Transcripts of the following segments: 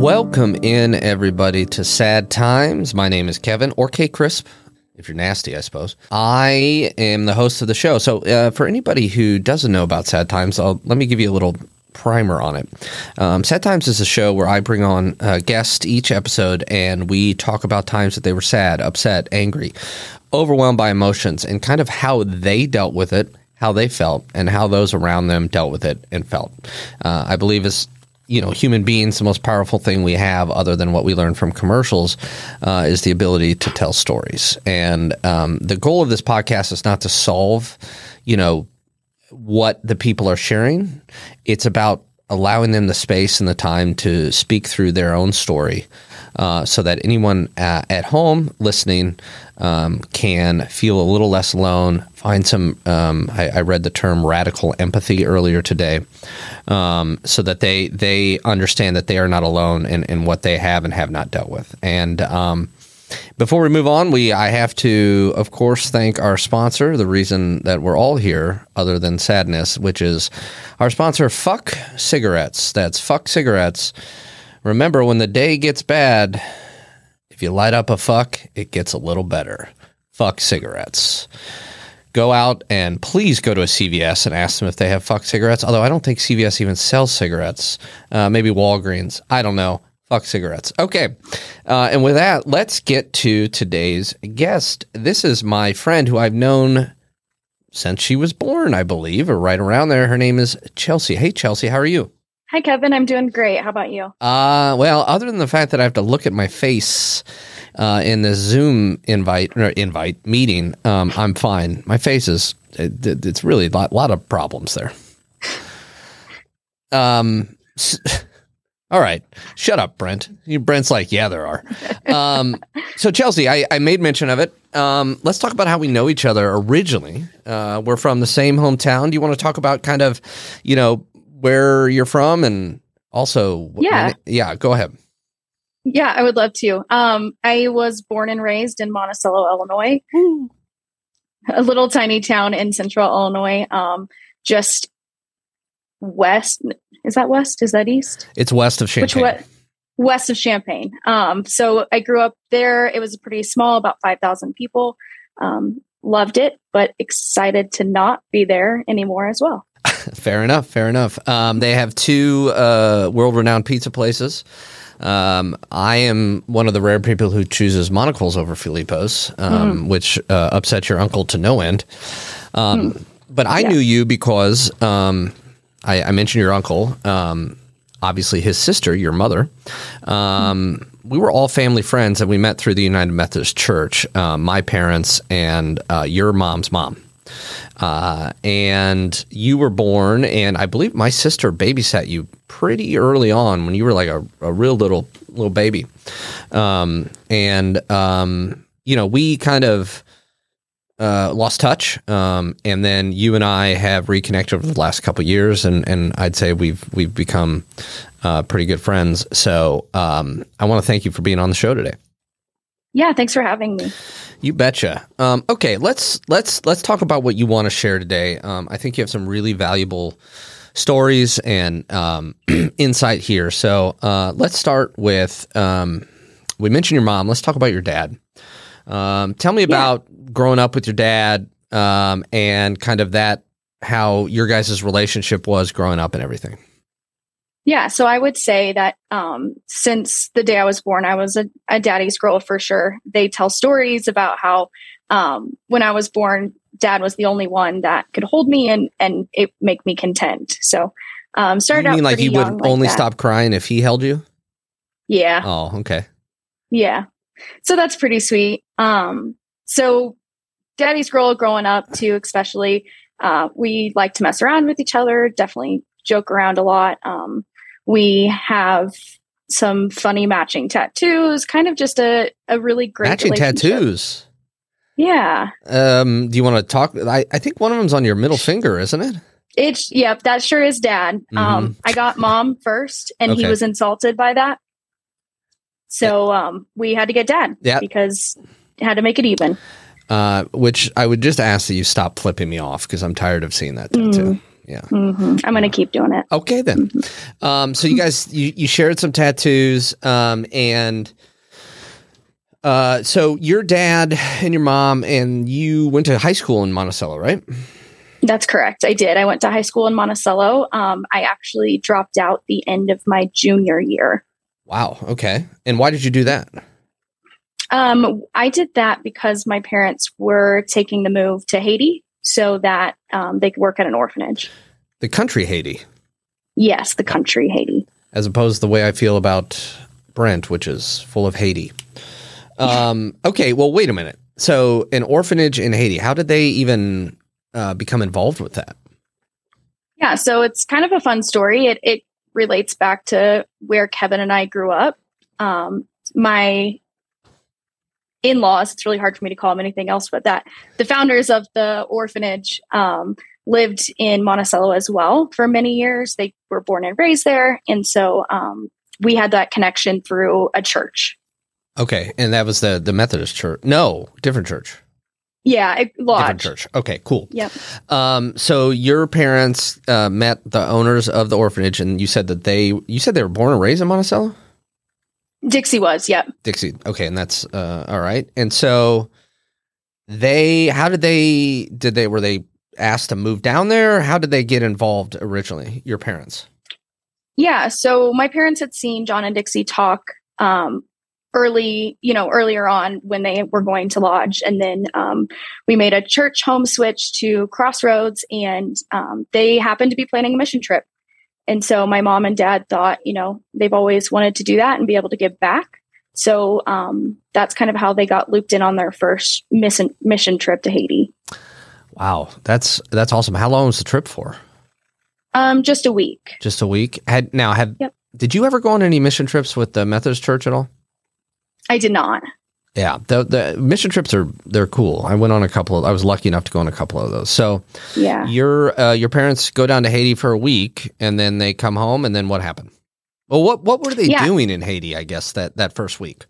Welcome in, everybody, to Sad Times. My name is Kevin, or K Crisp, if you're nasty, I suppose. I am the host of the show. So, uh, for anybody who doesn't know about Sad Times, I'll, let me give you a little primer on it. Um, Sad Times is a show where I bring on uh, guests each episode and we talk about times that they were sad, upset, angry, overwhelmed by emotions, and kind of how they dealt with it, how they felt, and how those around them dealt with it and felt. Uh, I believe is you know, human beings, the most powerful thing we have, other than what we learn from commercials, uh, is the ability to tell stories. And um, the goal of this podcast is not to solve, you know, what the people are sharing. It's about allowing them the space and the time to speak through their own story uh, so that anyone uh, at home listening um, can feel a little less alone, find some. Um, I, I, read the term radical empathy earlier today, um, so that they they understand that they are not alone in, in what they have and have not dealt with. And um, before we move on, we I have to, of course, thank our sponsor, the reason that we're all here, other than sadness, which is our sponsor, Fuck Cigarettes. That's Fuck Cigarettes. Remember, when the day gets bad, if you light up a fuck, it gets a little better. Fuck cigarettes. Go out and please go to a CVS and ask them if they have fuck cigarettes. Although I don't think CVS even sells cigarettes. Uh, maybe Walgreens. I don't know. Fuck cigarettes. Okay. Uh, and with that, let's get to today's guest. This is my friend who I've known since she was born, I believe, or right around there. Her name is Chelsea. Hey, Chelsea, how are you? Hi, Kevin. I'm doing great. How about you? Uh, well, other than the fact that I have to look at my face uh, in the Zoom invite invite meeting, um, I'm fine. My face is it, it's really a lot, lot, of problems there. Um. All right, shut up, Brent. Brent's like, yeah, there are. Um, so Chelsea, I, I, made mention of it. Um, let's talk about how we know each other originally. Uh, we're from the same hometown. Do you want to talk about kind of, you know, where you're from and also yeah. yeah go ahead. Yeah i would love to. Um i was born and raised in monticello illinois. A little tiny town in central illinois um just west is that west? Is that east? It's west of champaign. Which, what west of champaign. Um so i grew up there. It was pretty small about 5000 people. Um loved it but excited to not be there anymore as well fair enough. Fair enough. Um, they have two uh, world renowned pizza places. Um, I am one of the rare people who chooses Monical's over Filippo's, um, mm. which uh, upsets your uncle to no end. Mm. But I yeah. knew you because um, I, I, mentioned your uncle, um, obviously his sister, your mother. Mm. We were all family friends, and we met through the United Methodist Church. Uh, my parents and uh, your mom's mom. Uh, and you were born, and I believe my sister babysat you pretty early on when you were like a, a real little little baby. Um, and um, you know, we kind of uh, lost touch, um, and then you and I have reconnected over the last couple years, and and I'd say we've we've become uh, pretty good friends. So um, I want to thank you for being on the show today. Yeah, thanks for having me. You betcha. Um, okay, let's let's let's talk about what you want to share today. Um, I think you have some really valuable stories and um, insight here. So uh, let's start with um, we mentioned your mom. Let's talk about your dad. Um, tell me about yeah. growing up with your dad um, and kind of that how your guys' relationship was growing up and everything. Yeah, so I would say that um, since the day I was born, I was a, a, daddy's girl for sure. They tell stories about how um, when I was born, dad was the only one that could hold me and and it make me content. So um, started you mean out like you would only that. stop crying if he held you? Yeah. Oh, okay. Yeah. So that's pretty sweet. Um, so daddy's girl growing up too, especially. Uh, we like to mess around with each other. Definitely joke around a lot. Um, we have some funny matching tattoos, kind of just a, a really great matching tattoos. Yeah. Um, do you want to talk? I, I think one of them's on your middle finger, isn't it? It's yep, that sure is dad. Mm-hmm. Um, I got mom first, and okay. he was insulted by that. So um, we had to get dad yeah. because had to make it even. Uh, which I would just ask that you stop flipping me off because I'm tired of seeing that tattoo. Mm. Yeah. hmm I'm going to keep doing it. Okay then. Um, so you guys you, you shared some tattoos, um, and uh, so your dad and your mom and you went to high school in Monticello, right? That's correct. I did. I went to high school in Monticello. Um, I actually dropped out the end of my junior year. Wow. Okay. And why did you do that? Um, I did that because my parents were taking the move to Haiti so that um, they could work at an orphanage. The country Haiti, Yes, the country Haiti. as opposed to the way I feel about Brent, which is full of Haiti. Um, okay. Well, wait a minute. So an orphanage in Haiti. How did they even uh, become involved with that? Yeah, so it's kind of a fun story. It it relates back to where Kevin and I grew up. Um, my in-laws, it's really hard for me to call them anything else but that. The founders of the orphanage um, lived in Monticello as well for many years. They were born and raised there, and so um, we had that connection through a church. Okay, and that was the the Methodist church. No, different church. Yeah, it, Different lodge. church. Okay, cool. Yep. Um, so your parents uh, met the owners of the orphanage, and you said that they you said they were born and raised in Monticello, Dixie was. Yep. Dixie. Okay, and that's uh, all right. And so they, how did they did they were they asked to move down there? How did they get involved originally? Your parents. Yeah. So my parents had seen John and Dixie talk um, early, you know, earlier on when they were going to lodge. And then um, we made a church home switch to Crossroads, and um, they happened to be planning a mission trip. And so my mom and dad thought, you know, they've always wanted to do that and be able to give back. So um, that's kind of how they got looped in on their first mission mission trip to Haiti. Wow, that's that's awesome. How long was the trip for? Um, just a week. Just a week. Had now had Yep. did you ever go on any mission trips with the Methodist Church at all? I did not. Yeah, the the mission trips are they're cool. I went on a couple of. I was lucky enough to go on a couple of those. So Yeah. your uh, your parents go down to Haiti for a week, and then they come home, and then what happened? Well, what what were they Yeah. doing in Haiti? I guess that that first week.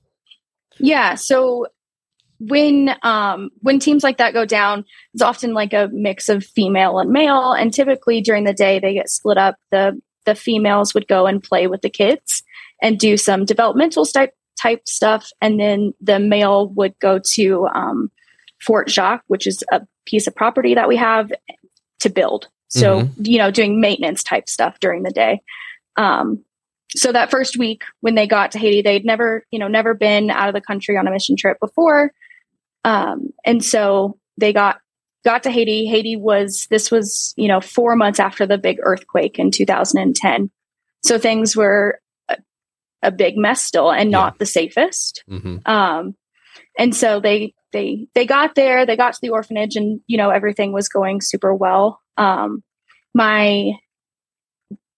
Yeah. So when um when teams like that go down, it's often like a mix of female and male. And typically during the day they get split up. The the females would go and play with the kids and do some developmental type type stuff. And then the male would go to um Fort Jacques, which is a piece of property that we have to build. So, you know, doing maintenance type stuff during the day. Um, so that first week when they got to Haiti, they'd never, you know, never been out of the country on a mission trip before. Um, and so they got got to Haiti. Haiti was this was, you know, four months after the big earthquake in 2010. So things were a, big mess still and not the safest. hmm Um, and so they they they got there, they got to the orphanage, and you know everything was going super well. Um, my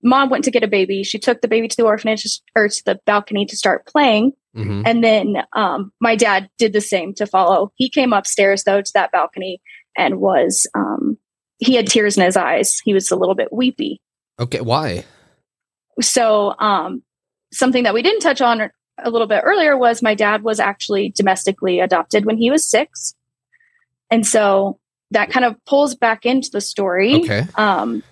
mom went to get a baby. She took the baby to the orphanage or to the balcony to start playing, hmm and then um, my dad did the same to follow. He came upstairs though to that balcony and was um, he had tears in his eyes. He was a little bit weepy Okay, why? so um, something that we didn't touch on a little bit earlier was my dad was actually domestically adopted when he was six. And so that kind of pulls back into the story. Okay, um,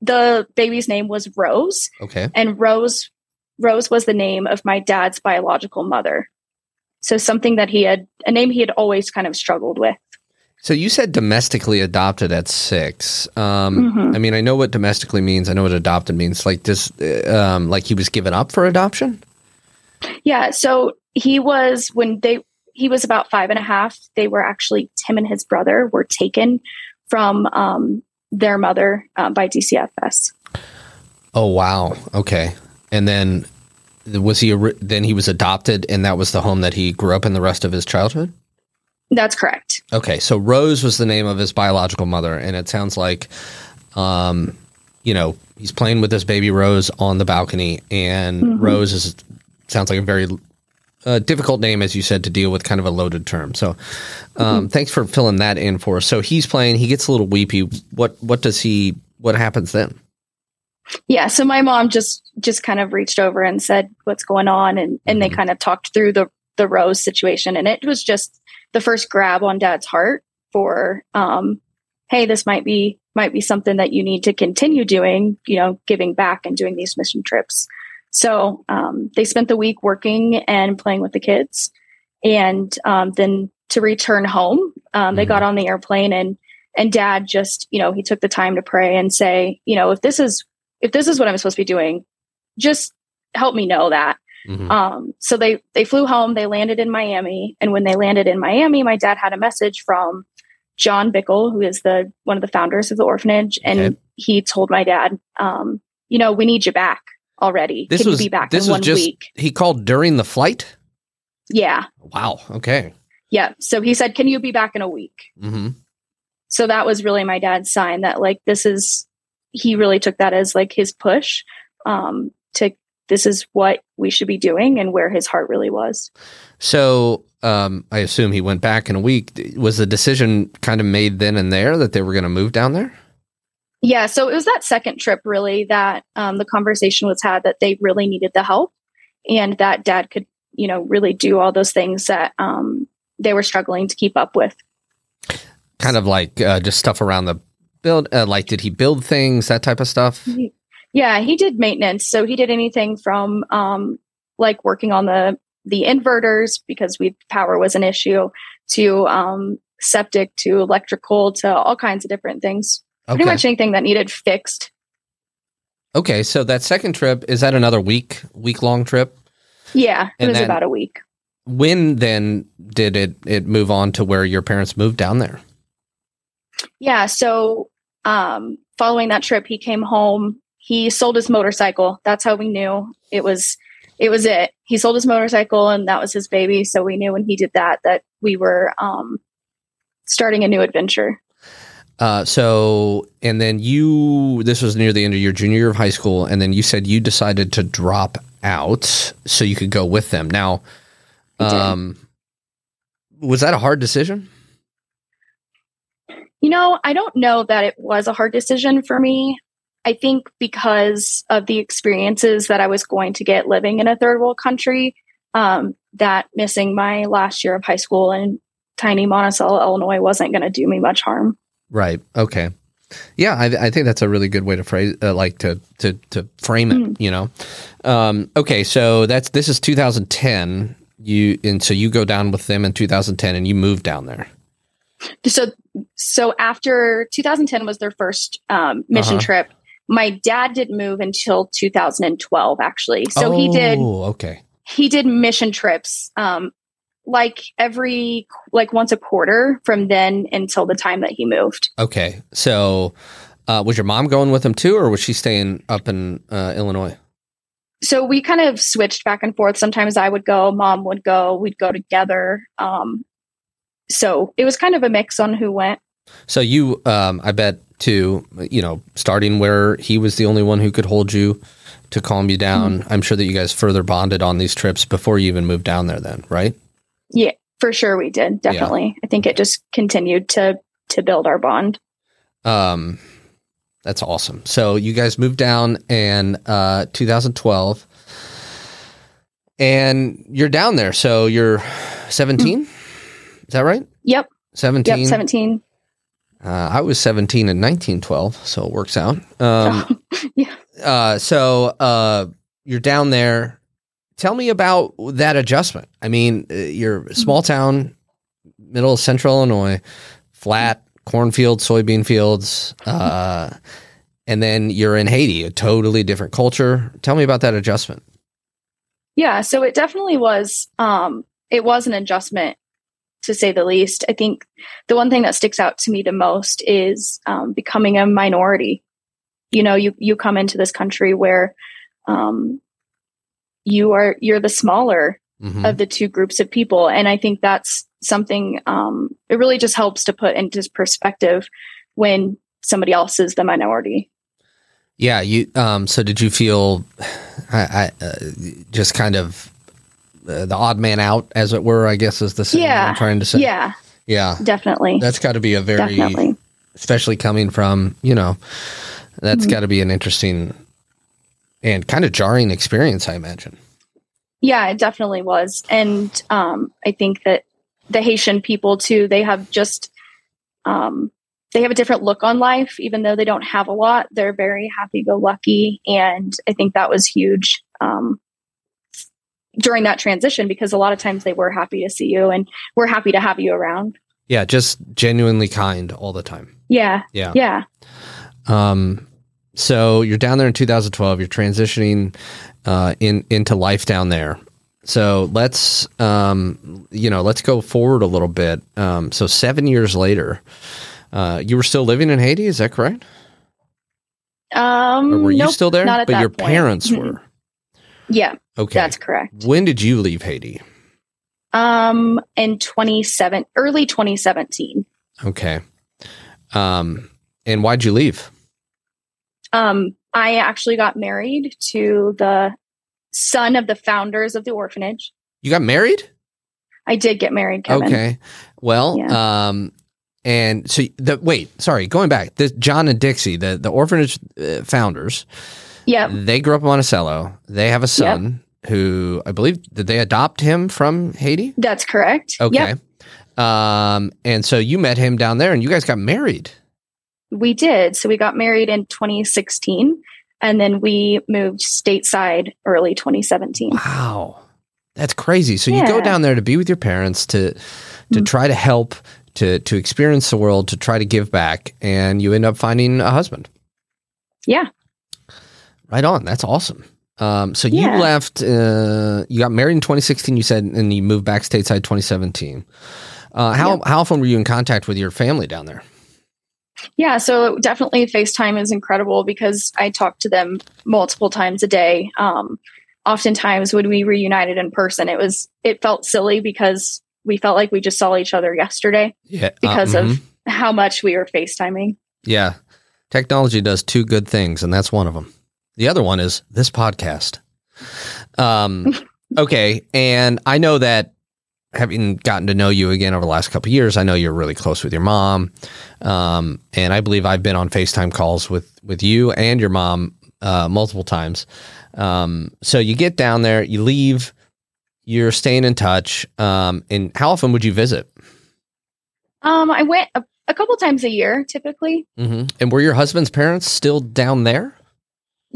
the baby's name was rose. Okay, and rose rose was the name of my dad's biological mother. So something that he had a name he had always kind of struggled with So you said domestically adopted at six. Um, Mhm. I mean, I know what domestically means. I know what adopted means. Like this, uh, um, like he was given up for adoption. Yeah, so he was when they he was about five and a half. They were actually Tim and his brother were taken from um, their mother uh, by DCFS. Oh wow. Okay. And then was he? a- Then he was adopted, and that was the home that he grew up in the rest of his childhood. That's correct. Okay, so Rose was the name of his biological mother, and it sounds like, um, you know, he's playing with this baby Rose on the balcony, and Mhm. Rose is sounds like a very uh, difficult name, as you said, to deal with, kind of a loaded term. So, um, thanks for filling that in for us. So he's playing, he gets a little weepy. What what does he? What happens then? Yeah, so my mom just just kind of reached over and said, "What's going on?" and and they Mhm. kind of talked through the the Rose situation, and it was just the first grab on Dad's heart for um hey, this might be might be something that you need to continue doing, you know, giving back and doing these mission trips. So um, they spent the week working and playing with the kids, and um, then to return home, um, they Mm-hmm. got on the airplane and and Dad just you know he took the time to pray and say, you know, if this is if this is what I'm supposed to be doing, just help me know that. Mhm. Um, so they they flew home. They landed in Miami, and when they landed in Miami, my dad had a message from John Bickle, who is the one of the founders of the orphanage, and Okay. he told my dad, um, "You know, we need you back already. This Can was you be back this in was one just week?" he called during the flight. Yeah, Wow. Okay. yeah. So he said, "Can you be back in a week?" hmm So that was really my dad's sign that like this is he really took that as like his push um, to this is what we should be doing and where his heart really was. So um, I assume he went back in a week. Was the decision kind of made then and there that they were going to move down there? Yeah, so it was that second trip really that um, the conversation was had that they really needed the help, and that dad could, you know, really do all those things that um, they were struggling to keep up with. Kind of like uh, just stuff around the build. Uh, like, did he build things? That type of stuff. Yeah, he did maintenance, so he did anything from um, like working on the the inverters because we power was an issue, to um, septic, to electrical, to all kinds of different things. Okay. Pretty much anything that needed fixed. Okay. So that second trip is that another week week long trip? Yeah, it was then- about a week. When then did it it move on to where your parents moved down there? Yeah. So um, following that trip, he came home. He sold his motorcycle. That's how we knew it was. It was it. He sold his motorcycle, and that was his baby. So we knew when he did that that we were um, starting a new adventure. Uh, so, and then you, this was near the end of your junior year of high school, and then you said you decided to drop out so you could go with them. Now, um, was that a hard decision? You know, I don't know that it was a hard decision for me. I think because of the experiences that I was going to get living in a third world country, um, that missing my last year of high school in tiny Monticello, Illinois, wasn't going to do me much harm. Right. Okay. Yeah, I, I think that's a really good way to phrase, uh, like to to to frame it. You know. Um, okay, so that's this is 2010. You and so you go down with them in 2010, and you move down there. so so after 2010 was their first um, mission Uh-huh. trip my dad didn't move until 2012 actually so he did Oh, okay. he did mission trips um, like every like once a quarter from then until the time that he moved Okay. So, uh, was your mom going with him too, or was she staying up in uh, Illinois? so we kind of switched back and forth sometimes i would go mom would go we'd go together um, so it was kind of a mix on who went So you, um, I bet too, you know, starting where he was the only one who could hold you to calm you down. I'm sure that you guys further bonded on these trips before you even moved down there. Then, right? yeah for sure we did definitely i think it just continued to to build our bond Um, that's awesome. So you guys moved down in uh, 2012, and you're down there. So you're 17. Is that right? yep 17. yep 17 Uh, I was 17 in 1912, so it works out. Um, Yeah. Uh, so uh, you're down there. Tell me about that adjustment. I mean, uh, you're small town, middle of central Illinois, flat cornfield, soybean fields, uh, and then you're in Haiti, a totally different culture. Tell me about that adjustment. Yeah, so it definitely was um it was an adjustment to say the least. I think the one thing that sticks out to me the most is um, becoming a minority. You know, you you come into this country where um, you are you're the smaller Mhm. of the two groups of people, and I think that's something. Um, it really just helps to put into perspective when somebody else is the minority. Yeah, you. Um, so did you feel, I, I uh, just kind of the odd man out, as it were? I guess is the saying Yeah. I'm trying to say. Yeah, yeah. definitely, That's got to be a very, definitely. especially coming from you know, that's Mhm. got to be an interesting and kind of jarring experience, I imagine. Yeah, it definitely was. And um, I think that the Haitian people too, they have just um, they have a different look on life, even though they don't have a lot. They're very happy go lucky. And I think that was huge um, during that transition because a lot of times they were happy to see you and we're happy to have you around. Yeah, just genuinely kind all the time. Yeah. Yeah. Yeah. Um, so you're down there in 2012. You're transitioning uh, in into life down there. So let's um, you know let's go forward a little bit. Um, so seven years later, uh, you were still living in Haiti. Is that correct? Um, Or were you nope, still there? But your point. parents were. Yeah, Okay. that's correct. when did you leave Haiti? Um, in 27, early 2017. Okay. Um, and why'd you leave? Um, I actually got married to the son of the founders of the orphanage. You got married? I did get married, Kevin. Okay. Well, um, and so the wait, sorry, going back, the John and Dixie, the the orphanage uh, founders, Yep. they grew up in Monticello. They have a son who I believe did they adopt him from Haiti? That's correct. Okay. Yep. Um, and so you met him down there, and you guys got married. We did. So we got married in 2016 and then we moved stateside early 2017. Wow, that's crazy. So you go down there to be with your parents to to Mm. try to help to to experience the world to try to give back, and you end up finding a husband. Yeah. Right on. That's awesome. Um, so you Yeah. left. Uh, you got married in 2016. You said, and you moved back stateside 2017. Uh, how Yep. how often were you in contact with your family down there? Yeah, so definitely FaceTime is incredible because I talk to them multiple times a day. Um, oftentimes when we reunited in person, it was it felt silly because we felt like we just saw each other yesterday Yeah, because uh, of mhm. how much we were FaceTiming. yeah. Technology does two good things, and that's one of them. The other one is this podcast. Um, okay, and I know that having gotten to know you again over the last couple of years, I know you're really close with your mom, um, and I believe I've been on Facetime calls with with you and your mom uh, multiple times. Um, so you get down there, you leave, you're staying in touch. Um, and how often would you visit? Um, I went a, a couple times a year typically. hmm And were your husband's parents still down there?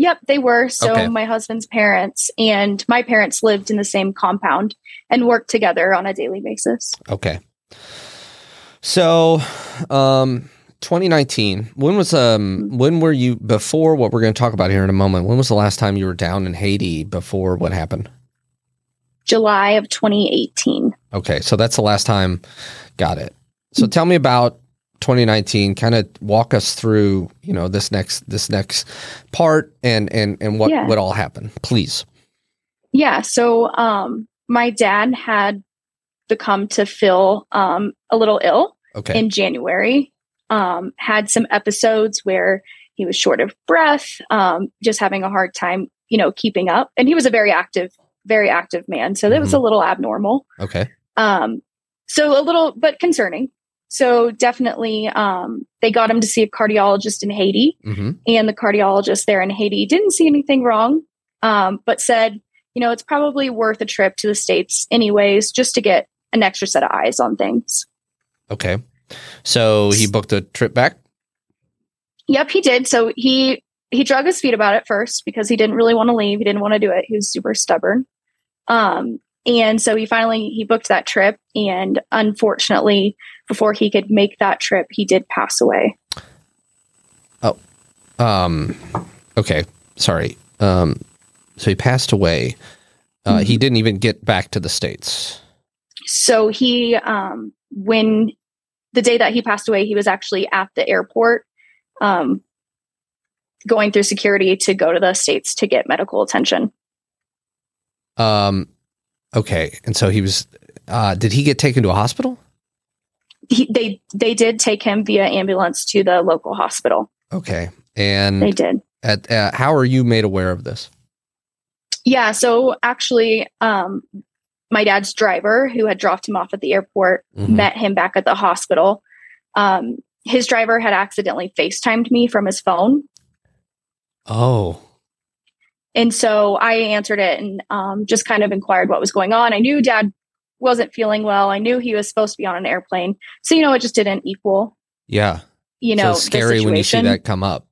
Yep, they were. So Okay. my husband's parents and my parents lived in the same compound and worked together on a daily basis. Okay. So, um, 2019. When was um when were you before what we're going to talk about here in a moment? When was the last time you were down in Haiti before what happened? July of 2018. Okay, so that's the last time. Got it. So tell me about 2019. Kind of walk us through, you know, this next this next part and and and what Yeah. what all happened, please. Yeah. So um, my dad had become to feel um, a little ill Okay. in January. Um, had some episodes where he was short of breath, um, just having a hard time, you know, keeping up. And he was a very active, very active man. So that was a little abnormal. okay. Um, so a little, but concerning. So definitely, um, they got him to see a cardiologist in Haiti, hmm and the cardiologist there in Haiti didn't see anything wrong, um, but said, you know, it's probably worth a trip to the states, anyways, just to get an extra set of eyes on things. Okay. So he booked a trip back. Yep, he did. So he he drug his feet about it first because he didn't really want to leave. He didn't want to do it. He was super stubborn. Um, and so he finally he booked that trip, and unfortunately, before he could make that trip, he did pass away. Oh, um, okay, sorry. Um, so he passed away. Uh, He didn't even get back to the states. So he, um, when the day that he passed away, he was actually at the airport, um, going through security to go to the states to get medical attention. Um, okay, and so he was. Uh, did he get taken to a hospital? He, they they did take him via ambulance to the local hospital. Okay, and They did. at uh, how are you made aware of this? Yeah. So actually, um, my dad's driver, who had dropped him off at the airport, Mhm. met him back at the hospital. Um, his driver had accidentally FaceTimed me from his phone. Oh, And so I answered it and um, just kind of inquired what was going on. I knew dad wasn't feeling well. I knew he was supposed to be on an airplane. So, you know, it just didn't equal. yeah. you know, so scary when you see that come up.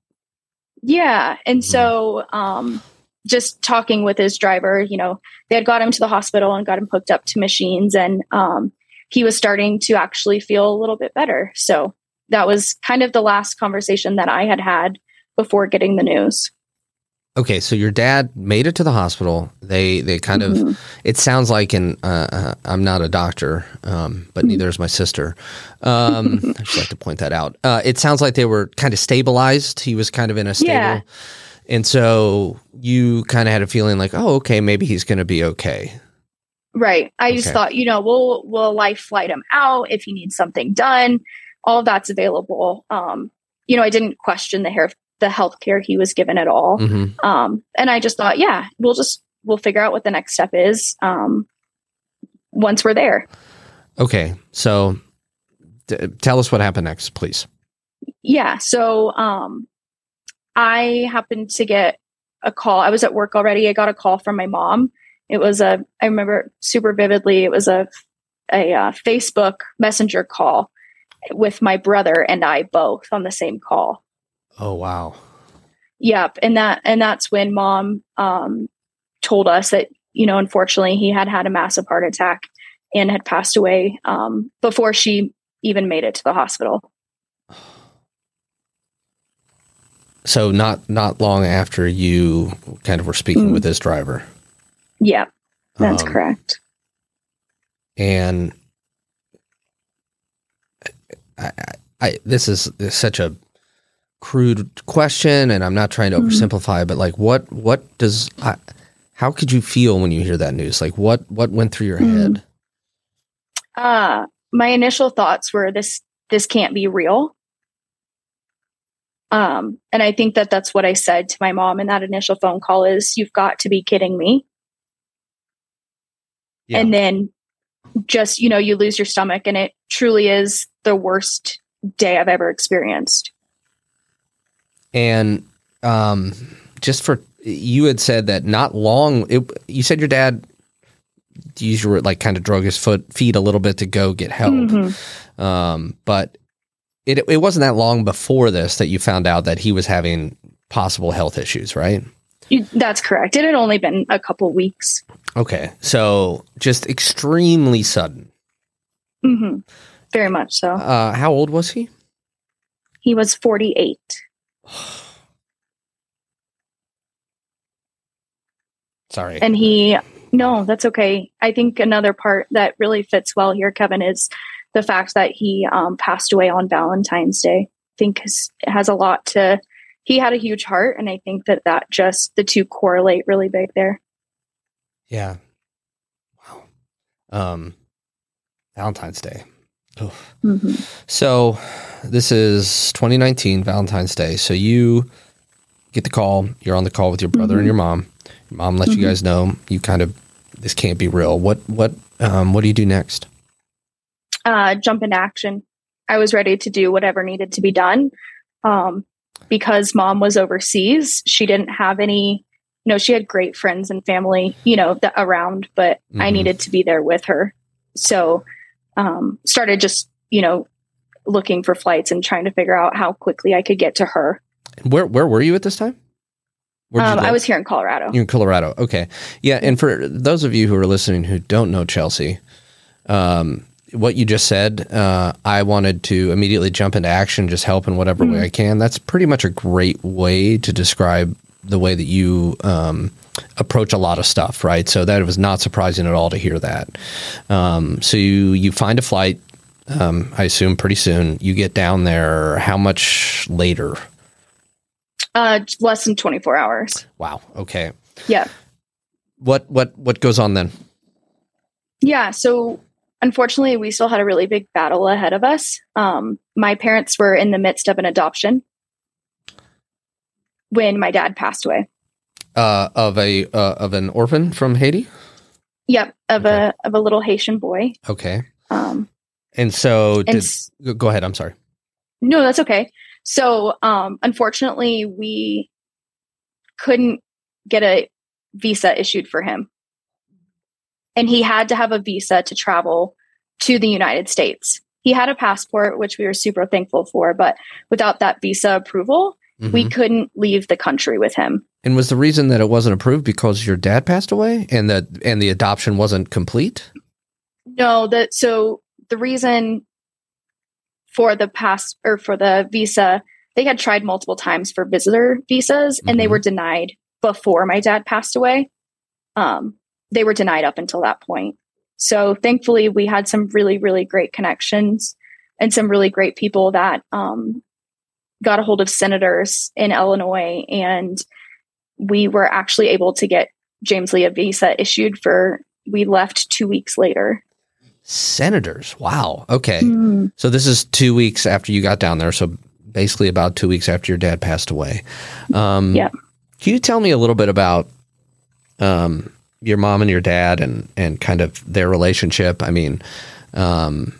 Yeah. And mm-hmm. so, um, just talking with his driver, you know, they had got him to the hospital and got him hooked up to machines and, um, he was starting to actually feel a little bit better. So that was kind of the last conversation that I had had before getting the news. Okay, so your dad made it to the hospital. They they kind mm-hmm. of it sounds like, and uh, uh, I'm not a doctor, um, but mm-hmm. neither is my sister. Um, I just like to point that out. Uh, it sounds like they were kind of stabilized. He was kind of in a stable, yeah. and so you kind of had a feeling like, oh, okay, maybe he's going to be okay. Right. I okay. just thought, you know, we'll we'll life flight him out if he needs something done. All that's available. Um, you know, I didn't question the hair the health care he was given at all. Mm-hmm. Um, and I just thought, yeah, we'll just we'll figure out what the next step is um, once we're there. Okay, so d- tell us what happened next, please. Yeah, so um, I happened to get a call. I was at work already. I got a call from my mom. It was a I remember super vividly. It was a a uh, Facebook Messenger call with my brother and I both on the same call. Oh wow. Yep, and that and that's when mom um, told us that you know unfortunately he had had a massive heart attack and had passed away um, before she even made it to the hospital. So not not long after you kind of were speaking mm. with this driver. Yeah, that's um, correct. And I, I, I, this is such a crude question and I'm not trying to mm-hmm. oversimplify, but like what what does I, how could you feel when you hear that news? Like what what went through your mm-hmm. head? Uh my initial thoughts were this this can't be real. Um and I think that that's what I said to my mom in that initial phone call is you've got to be kidding me. Yeah. And then just you know you lose your stomach and it truly is the worst day I've ever experienced. And um, just for you had said that not long. It, you said your dad used your like kind of drug his foot feet a little bit to go get help. Mm-hmm. Um, but it it wasn't that long before this that you found out that he was having possible health issues, right? That's correct. It had only been a couple weeks. Okay, so just extremely sudden. Mm-hmm. Very much so. Uh, how old was he? He was forty-eight. Sorry. And he, no, that's okay. I think another part that really fits well here, Kevin, is the fact that he um, passed away on Valentine's Day. I think has, has a lot to, he had a huge heart. And I think that that just, the two correlate really big there. Yeah. Wow. Um, Valentine's Day. Mm-hmm. So this is 2019 Valentine's Day. So you get the call. You're on the call with your brother mm-hmm. and your mom. Your mom lets mm-hmm. you guys know you kind of this can't be real. What what um, what do you do next? Uh, jump into action. I was ready to do whatever needed to be done. Um, because mom was overseas, she didn't have any. You know, she had great friends and family, you know, around, but I mm-hmm. needed to be there with her. So um, started just you know looking for flights and trying to figure out how quickly I could get to her. Where where were you at this time? Um, I was here in Colorado. You're in Colorado, okay, yeah. And for those of you who are listening who don't know Chelsea, um, what you just said, uh, I wanted to immediately jump into action, just help in whatever mm-hmm. way I can. That's pretty much a great way to describe the way that you um, approach a lot of stuff, right? So that was not surprising at all to hear that. Um, so you you find a flight. Um, I assume pretty soon you get down there. How much later? Uh, less than twenty four hours. Wow. Okay. Yeah. What what what goes on then? Yeah. So unfortunately, we still had a really big battle ahead of us. Um, my parents were in the midst of an adoption when my dad passed away uh, of a uh, of an orphan from Haiti. Yep, of okay. a of a little Haitian boy. Okay. Um, and so, did, and, go ahead. I'm sorry. No, that's okay. So, um, unfortunately, we couldn't get a visa issued for him, and he had to have a visa to travel to the United States. he had a passport, which we were super thankful for, but without that visa approval, mm-hmm. we couldn't leave the country with him. And was the reason that it wasn't approved because your dad passed away and that and the adoption wasn't complete? No, that so the reason for the pass or for the visa, they had tried multiple times for visitor visas and mm-hmm. they were denied before my dad passed away. Um, they were denied up until that point. So thankfully, we had some really, really great connections and some really great people that um, got a hold of senators in Illinois, and we were actually able to get James Lee a visa issued for. We left two weeks later. Senators, wow. Okay, mm. so this is two weeks after you got down there. So basically, about two weeks after your dad passed away. Um, yeah. Can you tell me a little bit about um, your mom and your dad and and kind of their relationship. I mean, um,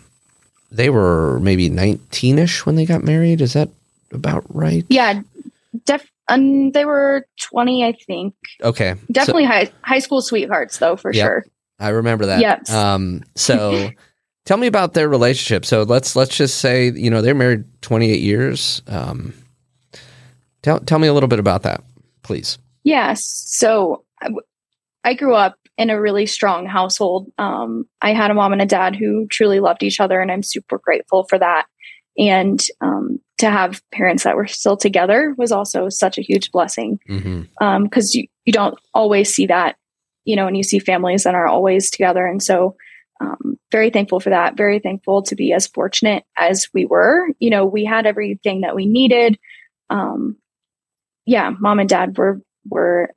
they were maybe nineteen-ish when they got married. Is that about right? Yeah, def. Um, they were twenty, I think. Okay, definitely so, high high school sweethearts, though, for yep, sure. I remember that. Yes. Um, so. tell me about their relationship. So let's let's just say you know they're married 28 years. Um, tell tell me a little bit about that, please. Yes. So I grew up in a really strong household. Um, I had a mom and a dad who truly loved each other, and I'm super grateful for that. And um, to have parents that were still together was also such a huge blessing because mm-hmm. um, you, you don't always see that, you know, and you see families that are always together. And so, um, very thankful for that. Very thankful to be as fortunate as we were. You know, we had everything that we needed. Um, yeah, mom and dad were were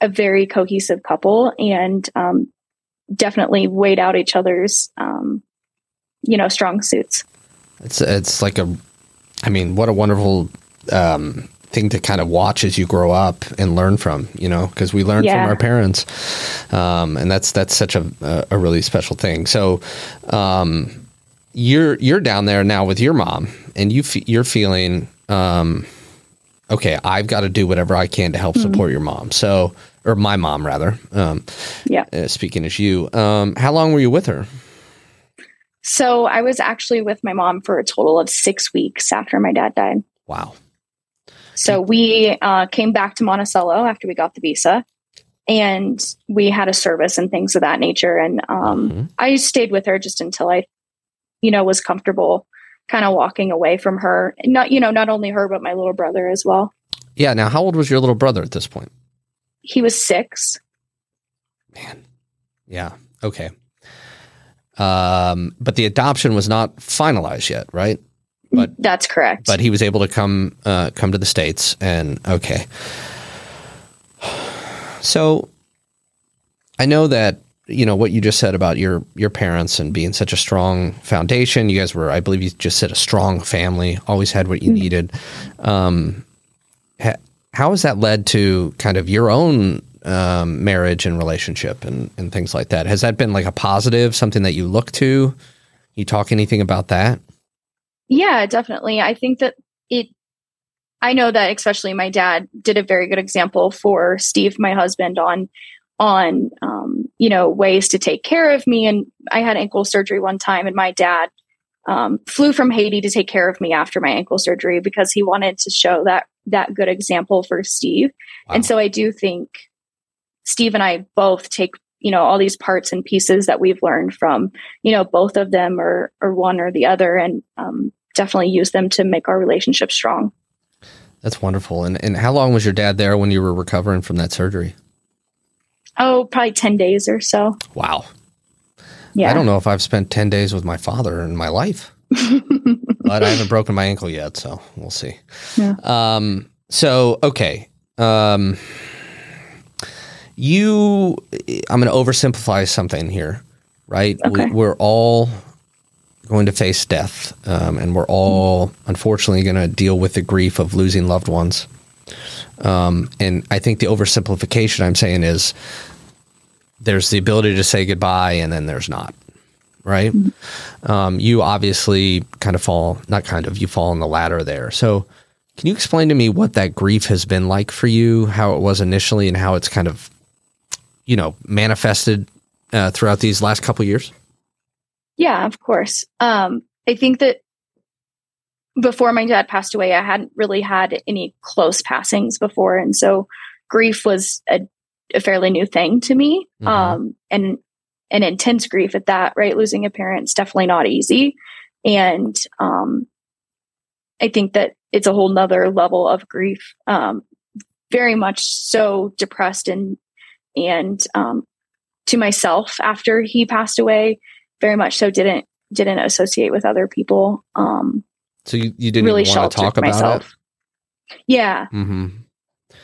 a very cohesive couple and um, definitely weighed out each other's, um, you know, strong suits. It's it's like a, I mean, what a wonderful um, thing to kind of watch as you grow up and learn from, you know, because we learn yeah. from our parents, um, and that's that's such a a really special thing. So, um, you're you're down there now with your mom, and you f- you're feeling. Um, okay, I've got to do whatever I can to help mm-hmm. support your mom. So, or my mom rather. Um, yeah. Uh, speaking as you, um, how long were you with her? So I was actually with my mom for a total of six weeks after my dad died. Wow. So we uh, came back to Monticello after we got the visa, and we had a service and things of that nature. And um, mm-hmm. I stayed with her just until I, you know, was comfortable kind of walking away from her. Not, you know, not only her but my little brother as well. Yeah. Now, how old was your little brother at this point? he was six. Man. Yeah. Okay. Um, but the adoption was not finalized yet, right? But that's correct. But he was able to come uh, come to the states, and okay. So, I know that you know what you just said about your your parents and being such a strong foundation. You guys were, I believe, you just said a strong family. Always had what you mm-hmm. needed. Um, ha- how has that led to kind of your own um, marriage and relationship and, and things like that? Has that been like a positive, something that you look to? You talk anything about that? Yeah, definitely. I think that it, I know that especially my dad did a very good example for Steve, my husband, on on um, you know ways to take care of me. And I had ankle surgery one time, and my dad um, flew from Haiti to take care of me after my ankle surgery because he wanted to show that that good example for Steve. Wow. And so I do think Steve and I both take you know all these parts and pieces that we've learned from you know both of them or or one or the other and um, definitely use them to make our relationship strong that's wonderful and and how long was your dad there when you were recovering from that surgery oh probably 10 days or so wow yeah i don't know if i've spent 10 days with my father in my life but I haven't broken my ankle yet, so we'll see. Yeah. Um, so okay. Um, you, I'm going to oversimplify something here, right? Okay. We, are all going to face death, um, and we're all unfortunately going to deal with the grief of losing loved ones. Um, and I think the oversimplification I'm saying is there's the ability to say goodbye, and then there's not right? Mm-hmm. Um, you obviously kind of fall, not kind of, you fall on the ladder there. So, can you explain to me what that grief has been like for you, how it was initially, and how it's kind of, you know, manifested uh, throughout these last couple years? Yeah, of course. Um, I think that before my dad passed away, I hadn't really had any close passings before. And so grief was a, a fairly new thing to me. Mm-hmm. Um, and an intense grief at that, right? Losing a parent's definitely not easy. And um, I think that it's a whole nother level of grief. Um, very much so depressed and and um, to myself after he passed away. Very much so didn't didn't associate with other people. Um, so you, you didn't really want to talk about myself. it. Yeah, mm-hmm.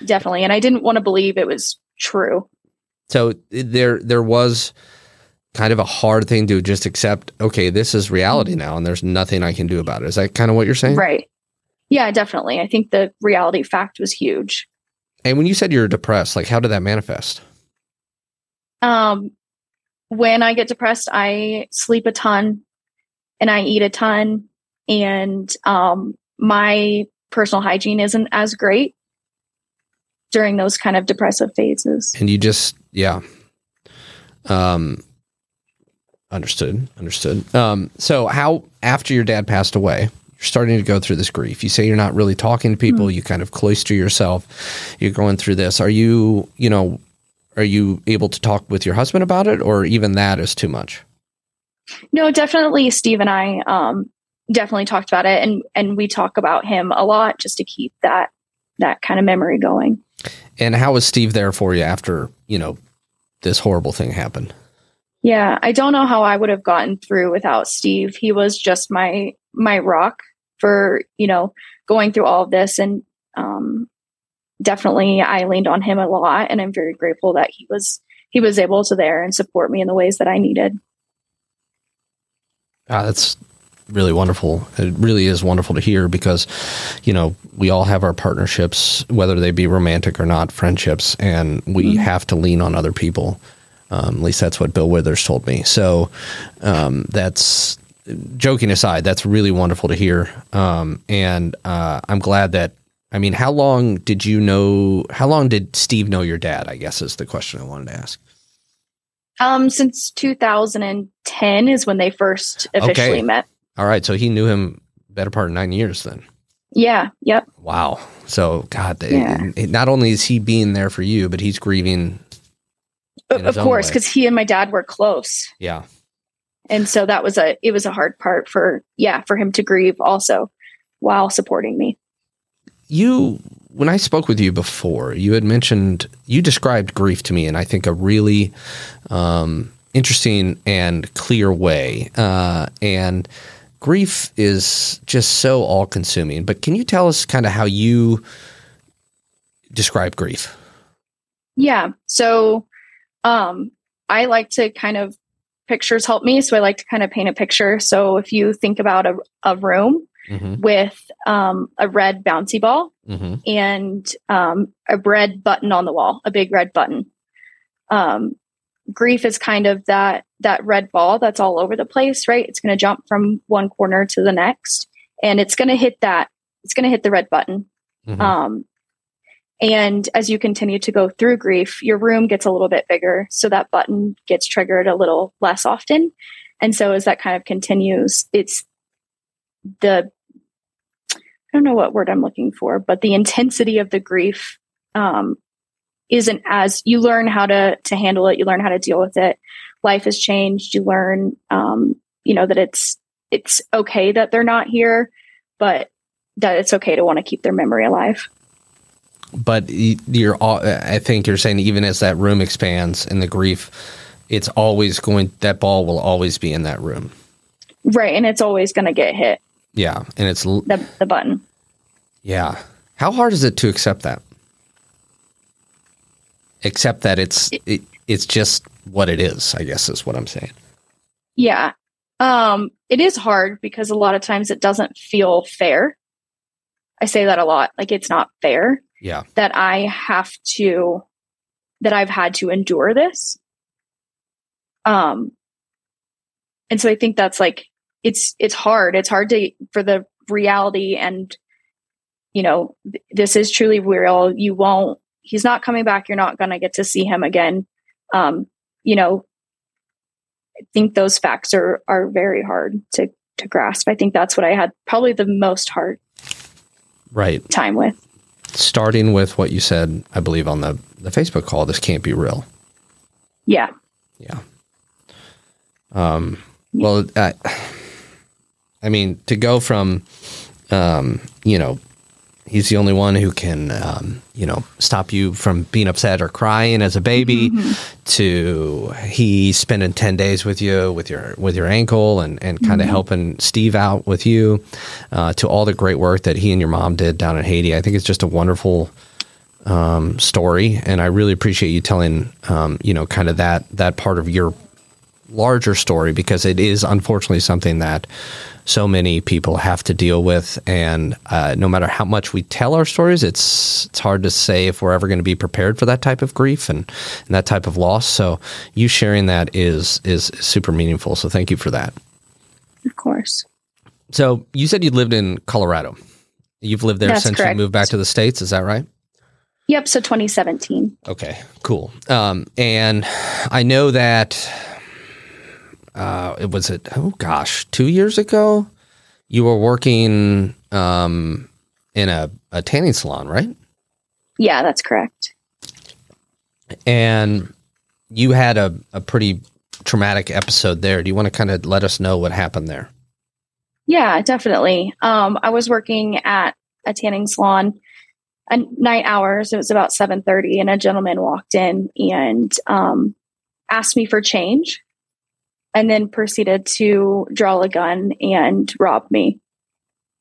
definitely. And I didn't want to believe it was true. So there there was kind of a hard thing to just accept. Okay, this is reality mm-hmm. now, and there's nothing I can do about it. Is that kind of what you're saying? Right. Yeah, definitely. I think the reality fact was huge. And when you said you're depressed, like how did that manifest? Um, when I get depressed, I sleep a ton and I eat a ton, and um, my personal hygiene isn't as great during those kind of depressive phases. And you just, yeah. Um, understood. Understood. Um, so how after your dad passed away, you're starting to go through this grief. You say you're not really talking to people. Mm-hmm. You kind of cloister yourself. You're going through this. Are you, you know, are you able to talk with your husband about it, or even that is too much? No, definitely. Steve and I um, definitely talked about it, and and we talk about him a lot just to keep that that kind of memory going. And how was Steve there for you after you know this horrible thing happened? Yeah, I don't know how I would have gotten through without Steve. He was just my my rock for you know going through all of this, and um, definitely I leaned on him a lot, and I'm very grateful that he was he was able to there and support me in the ways that I needed. Ah, that's really wonderful. It really is wonderful to hear because, you know, we all have our partnerships, whether they be romantic or not, friendships, and we mm-hmm. have to lean on other people. Um, at least that's what Bill Withers told me. So um, that's joking aside. That's really wonderful to hear, um, and uh, I'm glad that. I mean, how long did you know? How long did Steve know your dad? I guess is the question I wanted to ask. Um, since 2010 is when they first officially okay. met. All right, so he knew him better part of nine years then. Yeah. Yep. Wow. So God, yeah. it, not only is he being there for you, but he's grieving. Of course, because he and my dad were close. Yeah. And so that was a it was a hard part for yeah for him to grieve also while supporting me. You when I spoke with you before, you had mentioned you described grief to me in I think a really um, interesting and clear way. Uh, and grief is just so all consuming. But can you tell us kind of how you describe grief? Yeah. So um, I like to kind of pictures help me. So I like to kind of paint a picture. So if you think about a, a room mm-hmm. with um, a red bouncy ball mm-hmm. and um, a red button on the wall, a big red button. Um, grief is kind of that that red ball that's all over the place right it's going to jump from one corner to the next and it's going to hit that it's going to hit the red button mm-hmm. um, and as you continue to go through grief your room gets a little bit bigger so that button gets triggered a little less often and so as that kind of continues it's the don't know what word i'm looking for but the intensity of the grief um, isn't as you learn how to to handle it you learn how to deal with it. Life has changed you learn um, you know that it's it's okay that they're not here but that it's okay to want to keep their memory alive. But you're i think you're saying even as that room expands and the grief it's always going that ball will always be in that room. Right and it's always going to get hit. Yeah and it's the, the button yeah. How hard is it to accept that? Except that it's it, it's just what it is i guess is what i'm saying. Yeah. Um it is hard because a lot of times it doesn't feel fair. I say that a lot like it's not fair yeah. that i have to that i've had to endure this. Um and so i think that's like it's it's hard. It's hard to for the reality and you know th- this is truly real you won't he's not coming back. You're not going to get to see him again. Um, you know, I think those facts are are very hard to to grasp. I think that's what I had probably the most hard right time with. Starting with what you said, I believe on the the Facebook call, this can't be real. Yeah. Yeah. Um. Well, I, I mean, to go from, um, you know, he's the only one who can, um, you know, stop you from being upset or crying as a baby. Mm-hmm. To he spending ten days with you with your with your ankle and and kind of Mhm. helping Steve out with you. Uh, to all the great work that he and your mom did down in Haiti, I think it's just a wonderful um, story, and I really appreciate you telling, um, you know, kind of that that part of your larger story because it is unfortunately something that so many people have to deal with, and uh, no matter how much we tell our stories, it's it's hard to say if we're ever going to be prepared for that type of grief and, and that type of loss. So you sharing that is is super meaningful. So thank you for that. Of course. So you said you lived in Colorado. You've lived there That's since correct. you moved back to the states. Is that right? Yep. So 2017. Okay, cool. Um, and I know that uh, it was it. Oh gosh, two years ago, you were working um, in a, a tanning salon, right? Yeah, that's correct. And you had a, a pretty traumatic episode there. Do you want to kind of let us know what happened there? Yeah, definitely. Um, I was working at a tanning salon at night hours. It was about 7:30 and a gentleman walked in and um, asked me for change and then proceeded to draw a gun and rob me.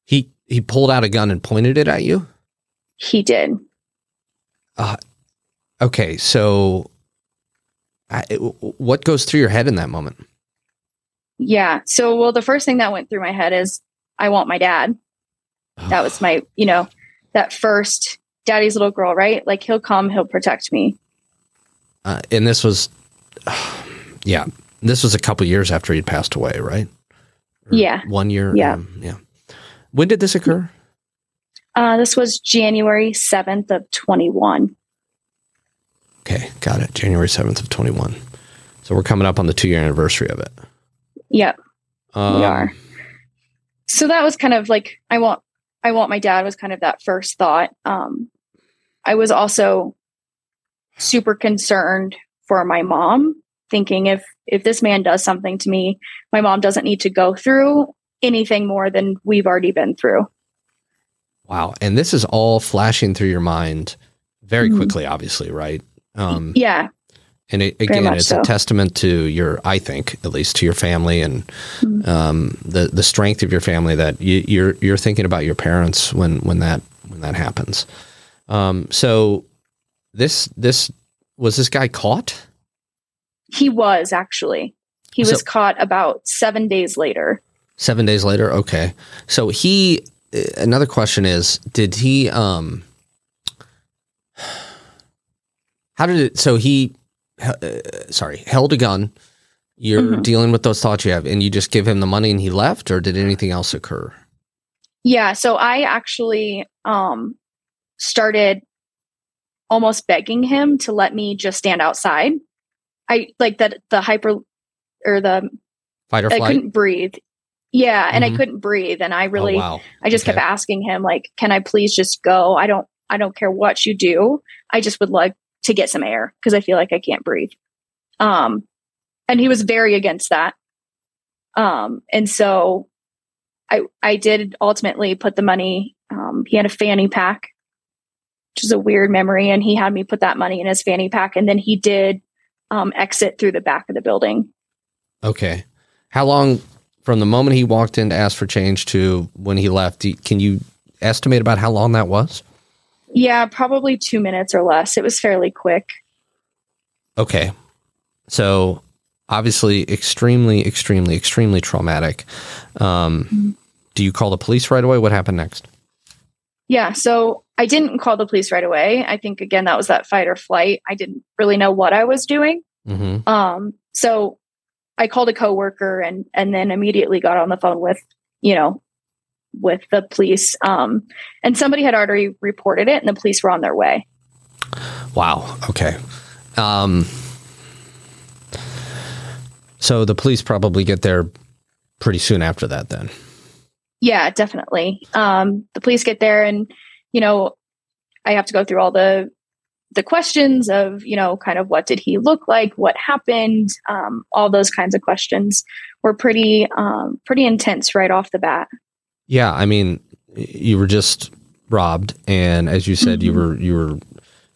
He he pulled out a gun and pointed it at you. He did. Okay, so I, what goes through your head in that moment? Yeah. So, well, the first thing that went through my head is I want my dad. That was my, you know, that first daddy's little girl, right? Like he'll come, he'll protect me. Uh, and this was, yeah, this was a couple years after he'd passed away, right? Or Yeah. one year. Yeah. um, yeah. When did this occur? Uh, this was January 7th of 21. Okay, got it. January seventh of twenty one. So we're coming up on the two year anniversary of it. Yep. Um, we are. So that was kind of like I want I want my dad was kind of that first thought. Um I was also super concerned for my mom, thinking if if this man does something to me, my mom doesn't need to go through anything more than we've already been through. Wow, and this is all flashing through your mind very Mhm. quickly, obviously, right? Um, Yeah. And it, again, it's so. a testament to your, I think, at least to your family and Mhm. um, the the strength of your family that you, you're you're thinking about your parents when when that when that happens. Um, so this this was this guy caught? He was actually. He So- was caught about 7 days later. Seven days later. Okay. So he. uh, Another question is: Did he? Um. How did it? So he. Uh, sorry, held a gun. You're Mhm. dealing with those thoughts you have, and you just give him the money and he left, or did anything else occur? Yeah, so I actually um started almost begging him to let me just stand outside. I like that the hyper or the Fight or I couldn't breathe. Yeah, and Mhm. I couldn't breathe and I really oh, wow. I just Okay. kept asking him like can I please just go? I don't I don't care what you do. I just would like to get some air because I feel like I can't breathe. Um and he was very against that. Um and so I I did ultimately put the money um he had a fanny pack which is a weird memory and he had me put that money in his fanny pack and then he did um exit through the back of the building. Okay. How long from the moment he walked in to ask for change to when he left? Can you estimate about how long that was? Yeah, probably 2 minutes or less. It was fairly quick. Okay. So obviously extremely, extremely, extremely traumatic. Um, do you call the police right away? What happened next? Yeah, so I didn't call the police right away. I think again that was that fight or flight. I didn't really know what I was doing. hmm Um, so I called a coworker and and then immediately got on the phone with you know with the police. Um, and somebody had already reported it, and the police were on their way. Wow. Okay. Um, so the police probably get there pretty soon after that, then. Yeah, definitely. Um, the police get there, and you know, I have to go through all the the questions of you know kind of what did he look like what happened um, all those kinds of questions were pretty um, pretty intense right off the bat yeah i mean you were just robbed and as you said mm-hmm. you were you were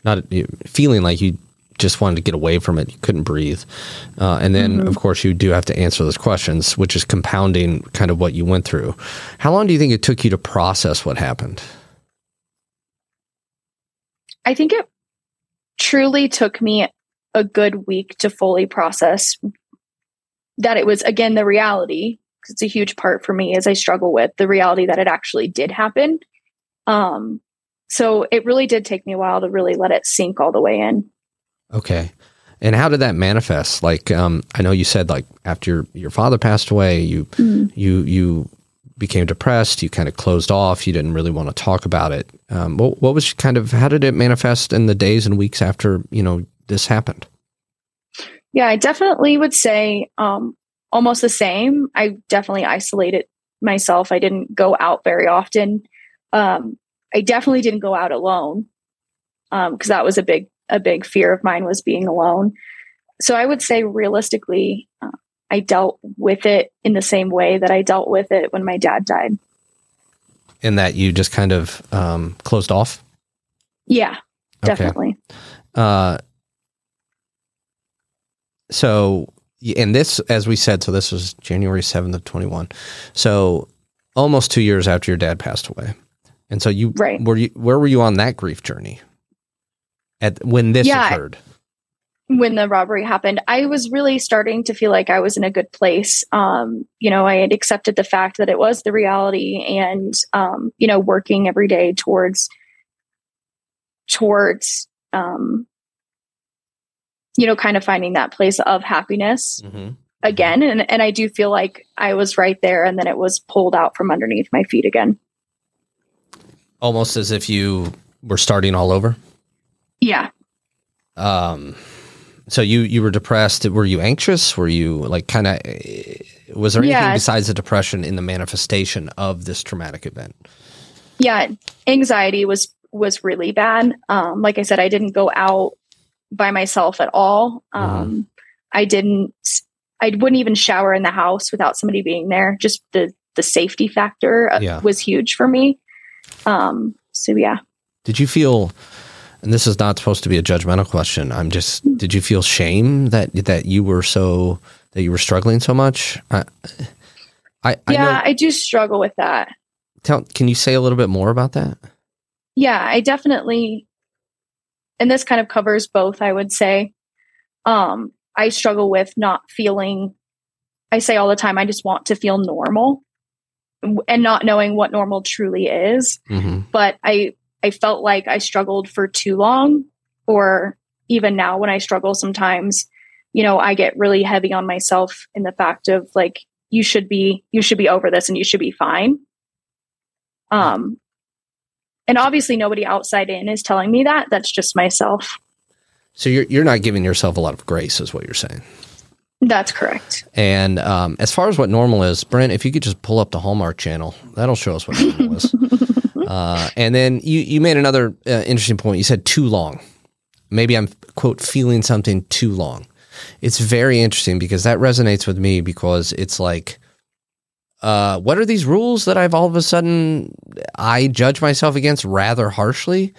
not feeling like you just wanted to get away from it you couldn't breathe uh, and then mm-hmm. of course you do have to answer those questions which is compounding kind of what you went through how long do you think it took you to process what happened i think it truly took me a good week to fully process that it was again the reality it's a huge part for me as I struggle with the reality that it actually did happen. Um, so it really did take me a while to really let it sink all the way in. Okay. And how did that manifest? Like, um, I know you said like after your, your father passed away, you, mm-hmm. you, you became depressed, you kind of closed off, you didn't really want to talk about it. Um, what, what was kind of how did it manifest in the days and weeks after you know this happened? Yeah, I definitely would say um, almost the same. I definitely isolated myself. I didn't go out very often. Um, I definitely didn't go out alone because um, that was a big a big fear of mine was being alone. So I would say realistically, uh, I dealt with it in the same way that I dealt with it when my dad died. In that you just kind of um, closed off? Yeah, definitely. Okay. Uh, so, and this, as we said, so this was January 7th of 21. So almost two years after your dad passed away. And so you, right. were you, where were you on that grief journey at when this yeah, occurred? when the robbery happened, I was really starting to feel like I was in a good place. Um, you know, I had accepted the fact that it was the reality and, um, you know, working every day towards, towards, um, you know, kind of finding that place of happiness mm-hmm. again. And, and I do feel like I was right there and then it was pulled out from underneath my feet again. Almost as if you were starting all over. Yeah. Um, so you you were depressed. Were you anxious? Were you like kind of? Was there anything yeah. besides the depression in the manifestation of this traumatic event? Yeah, anxiety was was really bad. Um, like I said, I didn't go out by myself at all. Mm-hmm. Um, mm-hmm. I didn't. I wouldn't even shower in the house without somebody being there. Just the the safety factor uh, yeah. was huge for me. Um, so yeah. Did you feel? And this is not supposed to be a judgmental question. I'm just, did you feel shame that that you were so that you were struggling so much? I, I yeah, I, I do struggle with that. Tell, can you say a little bit more about that? Yeah, I definitely, and this kind of covers both. I would say, um, I struggle with not feeling. I say all the time, I just want to feel normal, and not knowing what normal truly is. Mm-hmm. But I I felt like I struggled for too long, or even now when I struggle sometimes, you know, I get really heavy on myself in the fact of like, you should be, you should be over this and you should be fine. Um, and obviously nobody outside in is telling me that. That's just myself. So you're you're not giving yourself a lot of grace, is what you're saying. That's correct. And um, as far as what normal is, Brent, if you could just pull up the Hallmark Channel, that'll show us what normal is. Uh, and then you, you made another uh, interesting point. You said too long. Maybe I'm, quote, feeling something too long. It's very interesting because that resonates with me because it's like, uh, what are these rules that I've all of a sudden I judge myself against rather harshly?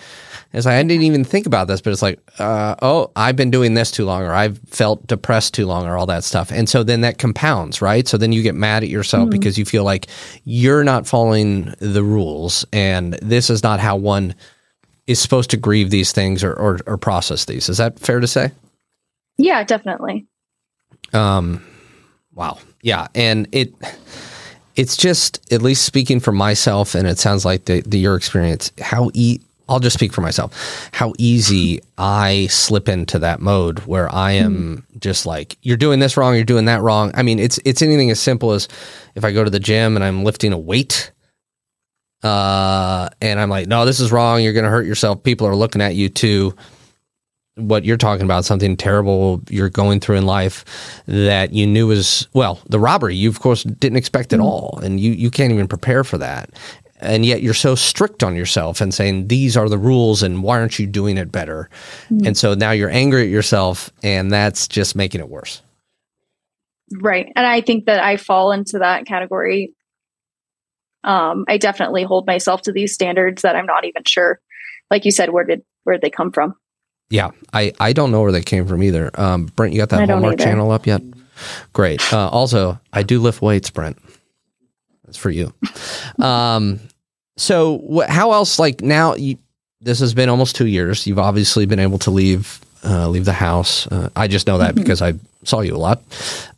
It's like I didn't even think about this, but it's like, uh, oh, I've been doing this too long, or I've felt depressed too long, or all that stuff. And so then that compounds, right? So then you get mad at yourself mm-hmm. because you feel like you're not following the rules, and this is not how one is supposed to grieve these things or, or, or process these. Is that fair to say? Yeah, definitely. Um, wow, yeah, and it it's just at least speaking for myself, and it sounds like the, the your experience. How e- I'll just speak for myself. How easy I slip into that mode where I am mm. just like, you're doing this wrong, you're doing that wrong. I mean, it's it's anything as simple as if I go to the gym and I'm lifting a weight, uh, and I'm like, no, this is wrong. You're going to hurt yourself. People are looking at you too. What you're talking about, something terrible you're going through in life that you knew was well, the robbery you of course didn't expect at all, and you you can't even prepare for that, and yet you're so strict on yourself and saying these are the rules, and why aren't you doing it better? And so now you're angry at yourself, and that's just making it worse. Right. And I think that I fall into that category. Um, I definitely hold myself to these standards that I'm not even sure. Like you said, where did where did they come from? Yeah, I, I don't know where they came from either. Um, Brent, you got that Hallmark either. channel up yet? Great. Uh, also, I do lift weights, Brent. That's for you. Um, so wh- how else? Like now, you, this has been almost two years. You've obviously been able to leave uh, leave the house. Uh, I just know that Mhm. because I saw you a lot.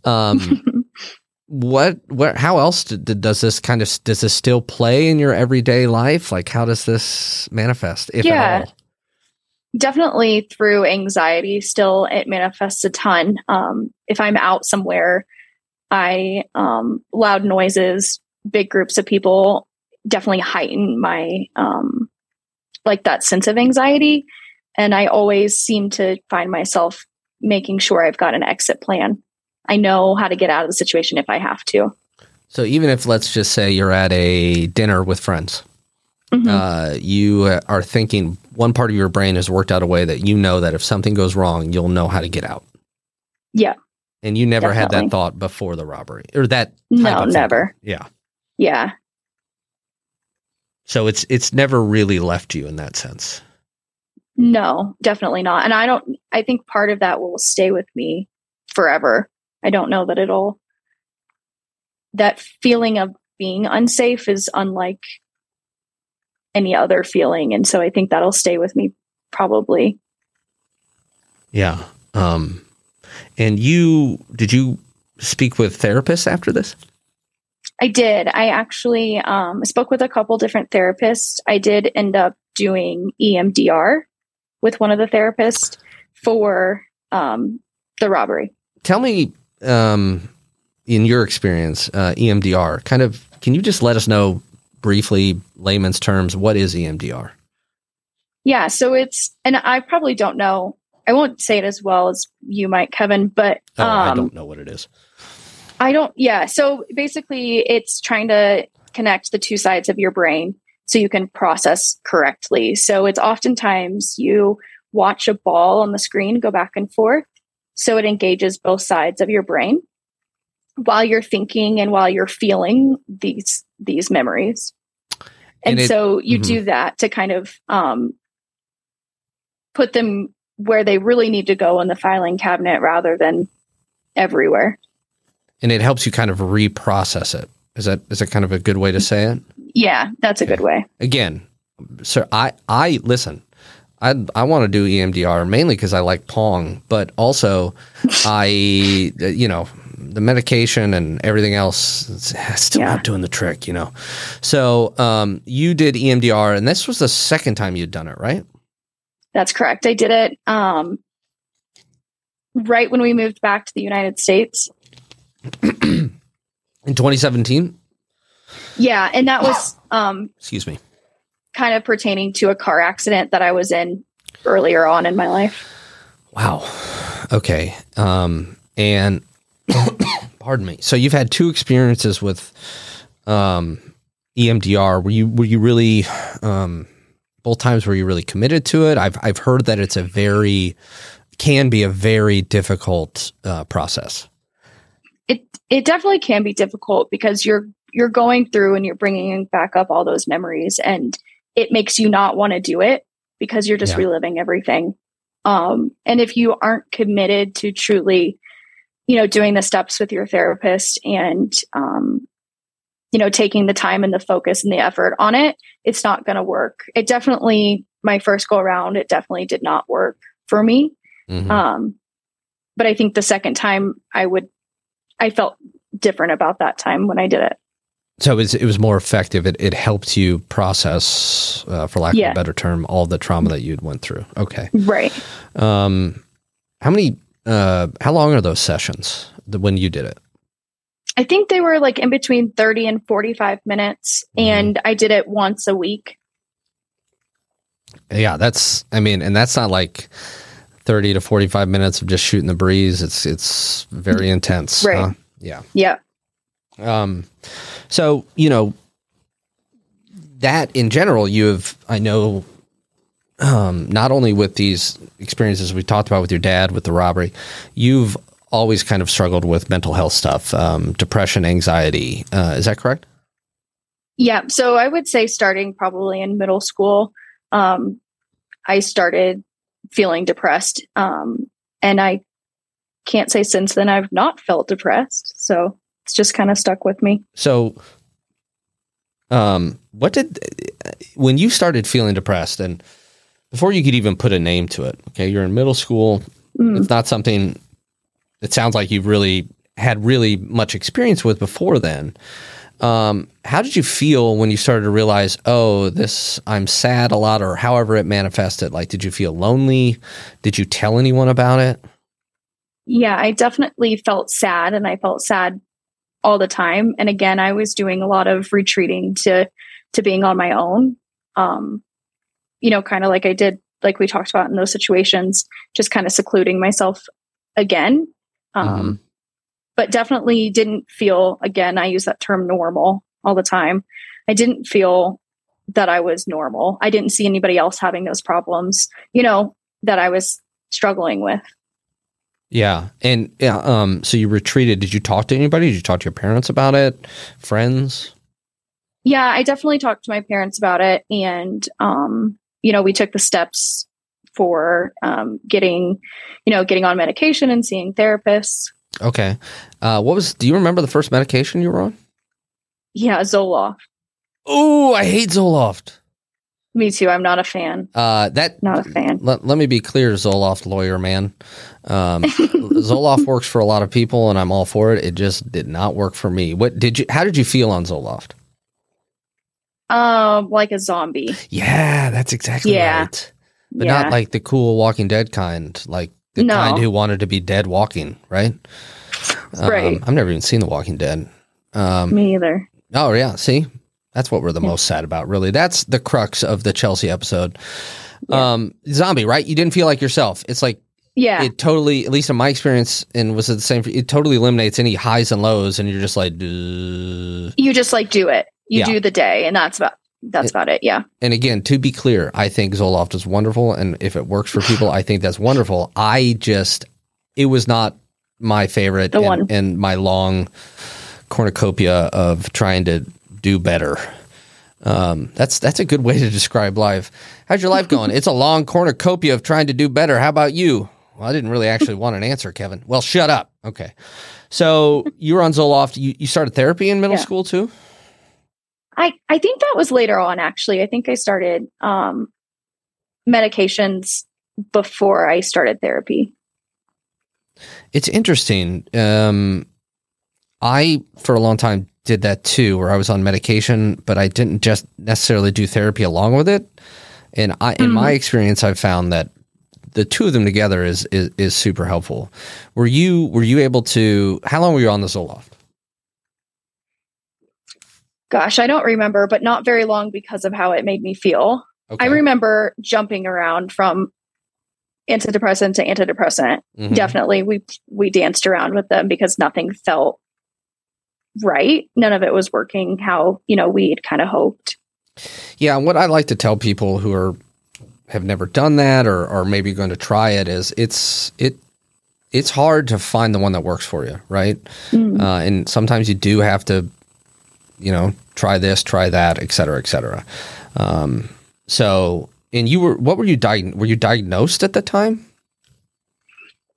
Um, what? What? How else did, did- does this kind of does this still play in your everyday life? Like, how does this manifest, if Yeah. at all? Definitely through anxiety still it manifests a ton. Um, if i'm out somewhere i um, loud noises big groups of people definitely heighten my um, like that sense of anxiety. And i always seem to find myself making sure i've got an exit plan. I know how to get out of the situation if i have to. So even if let's just say you're at a dinner with friends, Mhm. uh, you are thinking one part of your brain has worked out a way that you know that if something goes wrong, you'll know how to get out. Yeah. And you never had that thought before the robbery or that. no never Yeah. yeah So it's it's never really left you in that sense. No, definitely not. And I don't, I think part of that will stay with me forever. I don't know that it'll, that feeling of being unsafe is unlike any other feeling. And so I think that'll stay with me probably. Yeah. Um, and you did you speak with therapists after this? I did. I actually um, spoke with a couple different therapists. I did end up doing EMDR with one of the therapists for um, the robbery. Tell me, um, in your experience, uh, EMDR, kind of, can you just let us know briefly, layman's terms, what is EMDR? Yeah, so it's and I probably don't know. I won't say it as well as you might, Kevin, but Oh, I um, don't know what it is. I don't. Yeah, so basically, it's trying to connect the two sides of your brain so you can process correctly. So it's oftentimes you watch a ball on the screen go back and forth, so it engages both sides of your brain while you're thinking and while you're feeling these these memories. And And, it- so you Mhm. do that to kind of um, put them where they really need to go in the filing cabinet rather than everywhere. And it helps you kind of reprocess it. Is that is that kind of a good way to say it? Yeah, that's a good way. Again, sir, I I listen. I I want to do EMDR mainly because I like Pong, but also I you know the medication and everything else it's still Yeah. not doing the trick, you know. So um, you did EMDR, and this was the second time you'd done it, right? That's correct. I did it um, right when we moved back to the United States. In 2017. Yeah, and that was um, Excuse me. kind of pertaining to a car accident that I was in earlier on in my life. Wow. Okay. Um, and pardon me. So you've had two experiences with um, EMDR. Were you were you really um, both times were you really committed to it? I've I've heard that it's a very can be a very difficult uh, process. It it definitely can be difficult because you're you're going through and you're bringing back up all those memories, and it makes you not want to do it because you're just Yeah. reliving everything. Um, and if you aren't committed to truly, you know, doing the steps with your therapist and um, you know, taking the time and the focus and the effort on it, it's not going to work. It definitely, my first go around, it definitely did not work for me. Mhm. Um, but I think the second time I would, I felt different about that time when I did it. so it was, it was more effective. It, it helped you process, uh, for lack of a better term, all the trauma that you'd went through. Okay. Right. Um, how many? Uh, how long are those sessions? The, when you did it? I think they were like in between 30 and 45 minutes, Mhm. and I did it once a week. Yeah, that's. I mean, and that's not like 30 to 45 minutes of just shooting the breeze. It's it's very intense. Right. huh? Yeah. Yeah. Um, so you know that in general, you have I know um, not only with these experiences we talked about with your dad with the robbery, you've always kind of struggled with mental health stuff, um, depression, anxiety. Uh, is that correct? Yeah. So I would say starting probably in middle school, um, I started feeling depressed. Um, and I can't say since then I've not felt depressed. So it's just kind of stuck with me. So, um, what did when you started feeling depressed, and before you could even put a name to it? Okay, you're in middle school. Mm. It's not something. It sounds like you've really had really much experience with before then. Um, how did you feel when you started to realize, oh, this I'm sad a lot, or however it manifested? Like, did you feel lonely? Did you tell anyone about it? Yeah, I definitely felt sad and I felt sad all the time. And again, I was doing a lot of retreating to to being on my own. Um, you know, kind of like I did like we talked about in those situations, just kind of secluding myself again. Um, Mhm. but definitely didn't feel again, I use that term normal all the time. I didn't feel that I was normal. I didn't see anybody else having those problems, you know, that I was struggling with. Yeah, and yeah, um, so you retreated. Did you talk to anybody? Did you talk to your parents about it? Friends? Yeah, I definitely talked to my parents about it. And, um, you know, we took the steps for um, getting, you know, getting on medication and seeing therapists. Okay. Uh, what was? Do you remember the first medication you were on? Yeah, Zoloft. Oh, I hate Zoloft. Me too. I'm not a fan. Uh, that Not a fan. Let, let me be clear, Zoloft lawyer man. Um, Zoloft works for a lot of people, and I'm all for it. It just did not work for me. What did you? How did you feel on Zoloft? Um, like a zombie. Yeah, that's exactly Yeah. right. But yeah. not like the cool Walking Dead kind, like the No. kind who wanted to be dead walking, right? Right. Um, I've never even seen The Walking Dead. Um, Me either. oh yeah, see, that's what we're the most sad about. Really, that's the crux of the Chelsea episode. Yeah. Um, zombie, right? You didn't feel like yourself. It's like Yeah. it totally, at least in my experience, and was it the same? For, it totally eliminates any highs and lows, and you're just like, "Duh." you just like do it. You Yeah. do the day and that's about that's about it. Yeah. and again, to be clear, I think Zoloft is wonderful, and if it works for people, I think that's wonderful. I just, it was not my favorite, The and, one. and my long cornucopia of trying to do better. Um, that's that's a good way to describe life. How's your life going? it's a long cornucopia of trying to do better. How about you? Well, I didn't really actually want an answer, Kevin. Well, shut up. Okay. So you were on Zoloft. You, you started therapy in middle Yeah. school too? I, I think that was later on actually. I think I started um medications before I started therapy. It's interesting. Um, I, for a long time, did that too, where I was on medication, but I didn't just necessarily do therapy along with it. And I, in my experience, I've found that the two of them together is, is is super helpful. Were you were you able to? How long were you on the Zoloft? Gosh, I don't remember, but not very long because of how it made me feel. Okay. I remember jumping around from antidepressant to antidepressant. Mhm. Definitely we we danced around with them because nothing felt right. None of it was working how, you know, we'd kind of hoped. Yeah, and what I like to tell people who are have never done that or are maybe going to try it is it's it it's hard to find the one that works for you, right? Mm. Uh, and sometimes you do have to, you know, try this, try that, et cetera, et cetera. Um, so, and you were what were you diagnosed? Were you diagnosed at the time?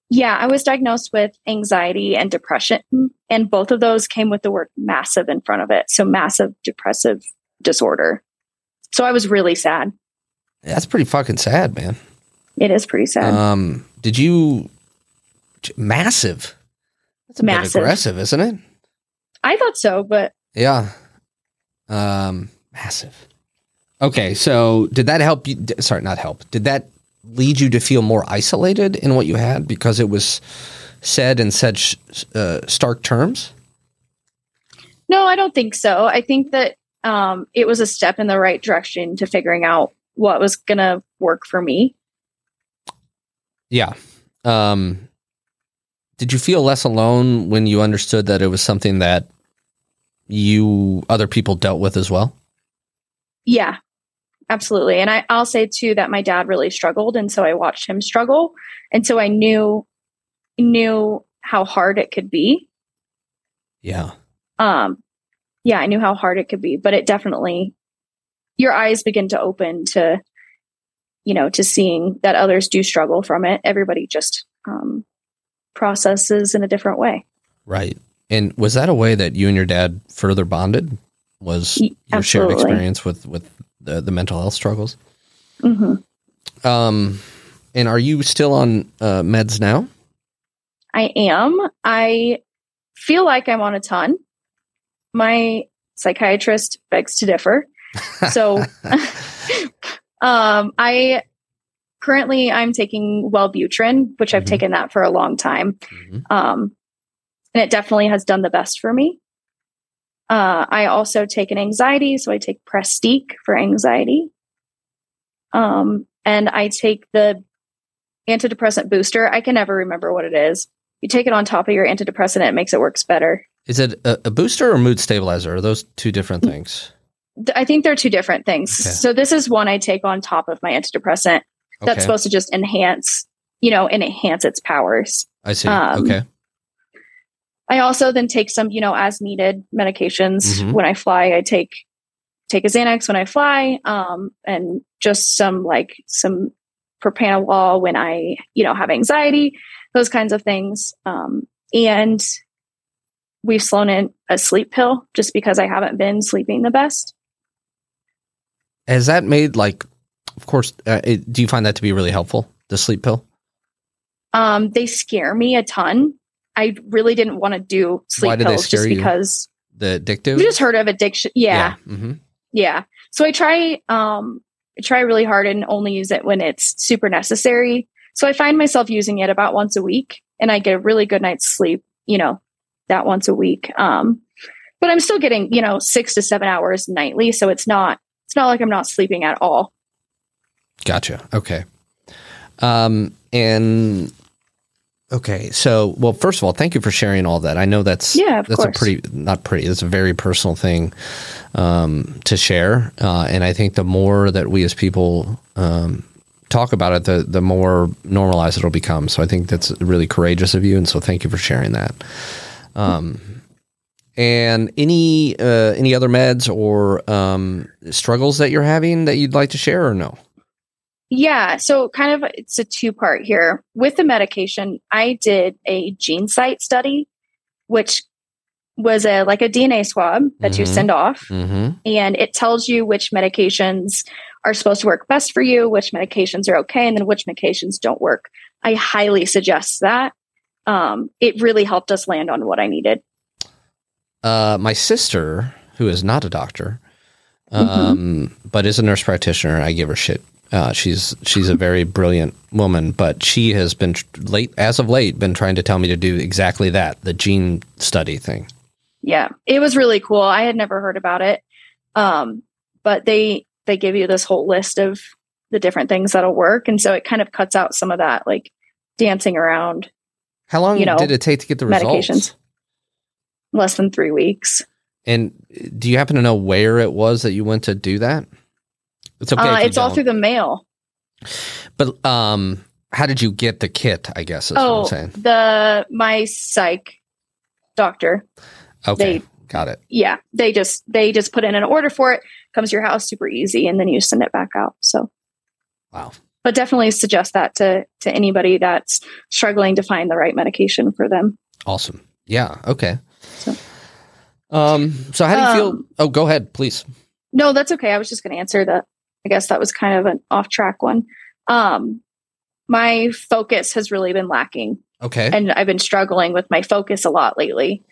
Yeah, I was diagnosed with anxiety and depression, and both of those came with the word massive in front of it. So, massive depressive disorder. So, I was really sad. That's pretty fucking sad, man. It is pretty sad. Um, did you massive? That's a bit aggressive, isn't it? I thought so, but Yeah. Um, massive. Okay, so did that help you? Sorry, not help. Did that lead you to feel more isolated in what you had because it was said in such uh, stark terms? no, I don't think so. I think that um, it was a step in the right direction to figuring out what was going to work for me. Yeah. Um, did you feel less alone when you understood that it was something that you other people dealt with as well? Yeah, absolutely. And I, I'll say too that my dad really struggled, and so I watched him struggle, and so I knew knew how hard it could be. Yeah. Um, yeah, I knew how hard it could be, but it definitely your eyes begin to open to you know to seeing that others do struggle from it. Everybody just um, processes in a different way. Right. And was that a way that you and your dad further bonded? Was your shared experience with with the, the mental health struggles? Mm-hmm. Um, and are you still on uh, meds now? I am. I feel like I'm on a ton. My psychiatrist begs to differ. So, um, I currently I'm taking Wellbutrin, which I've mm-hmm. taken that for a long time. Mm-hmm. Um, and it definitely has done the best for me. Uh, I also take an anxiety, so I take Pristiq for anxiety. Um, and I take the antidepressant booster. I can never remember what it is. You take it on top of your antidepressant, it makes it works better. Is it a, a booster or mood stabilizer? Are those two different mm. things? I think they're two different things. Okay. So this is one I take on top of my antidepressant. That's okay. supposed to just enhance, you know, and enhance its powers. I see. Um, okay. I also then take some, you know, as needed medications mm-hmm. when I fly. I take take a Xanax when I fly, um, and just some like some propranolol when I, you know, have anxiety, those kinds of things. Um, and we've flown in a sleep pill just because I haven't been sleeping the best. Has that made like, of course, uh, it, do you find that to be really helpful? The sleep pill? Um, they scare me a ton. I really didn't want to do sleep pills just because the addictive. You just heard of addiction, yeah, yeah. Mm-hmm. yeah. So I try, um, I try really hard and only use it when it's super necessary. So I find myself using it about once a week, and I get a really good night's sleep. You know, that once a week. Um, but I'm still getting you know six to seven hours nightly, so it's not it's not like I'm not sleeping at all. Gotcha. Okay. Um, and Okay, so well, first of all, thank you for sharing all that. I know that's yeah, that's course. a pretty not pretty. It's a very personal thing um, to share, uh, and I think the more that we as people um, talk about it, the the more normalized it'll become. So I think that's really courageous of you, and so thank you for sharing that. Um, and any uh, any other meds or um, struggles that you're having that you'd like to share, or no? Yeah. So, kind of, it's a two part here. With the medication, I did a GeneSight study, which was a like a DNA swab that mm-hmm. you send off, mm-hmm. and it tells you which medications are supposed to work best for you, which medications are okay, and then which medications don't work. I highly suggest that. Um, it really helped us land on what I needed. Uh, my sister, who is not a doctor, mm-hmm. um, mm-hmm. but is a nurse practitioner, I give her shit uh, she's she's a very brilliant woman, but she has been late as of late been trying to tell me to do exactly that the gene study thing. Yeah, it was really cool. I had never heard about it, um, but they they give you this whole list of the different things that'll work, and so it kind of cuts out some of that like dancing around. How long you know, did it take to get the medications? Results? Less than three weeks. And do you happen to know where it was that you went to do that? It's okay. Uh, it's all through the mail. But um, how did you get the kit? I guess is oh, what I'm saying. The my psych doctor. Okay, they, got it. Yeah, they just they just put in an order for it. Comes to your house super easy, and then you send it back out. So, wow. But definitely suggest that to to anybody that's struggling to find the right medication for them. Awesome. Yeah. Okay. So, um. So how do you um, feel? Oh, go ahead, please. No, that's okay. I was just going to answer the I guess that was kind of an off track one. Um, my focus has really been lacking. Okay. And I've been struggling with my focus a lot lately.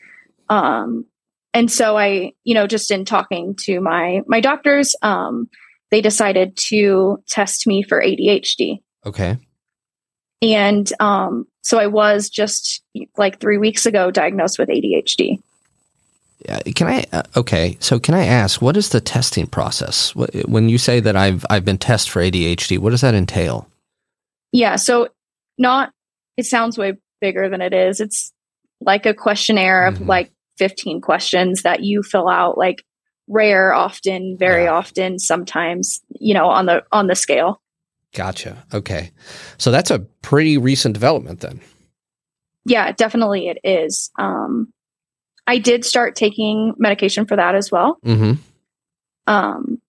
Um, and so I, you know, just in talking to my my doctors, um, they decided to test me for ADHD. Okay. And um, so I was just like three weeks ago diagnosed with ADHD. Can I? Uh, okay, so can I ask what is the testing process? When you say that I've I've been tested for ADHD, what does that entail? Yeah, so not. It sounds way bigger than it is. It's like a questionnaire of Mhm. like 15 questions that you fill out like rare often very Yeah. often sometimes you know on the on the scale Gotcha. Okay. So that's a pretty recent development then. yeah definitely it is um i did start taking medication for that as well Mm-hmm. um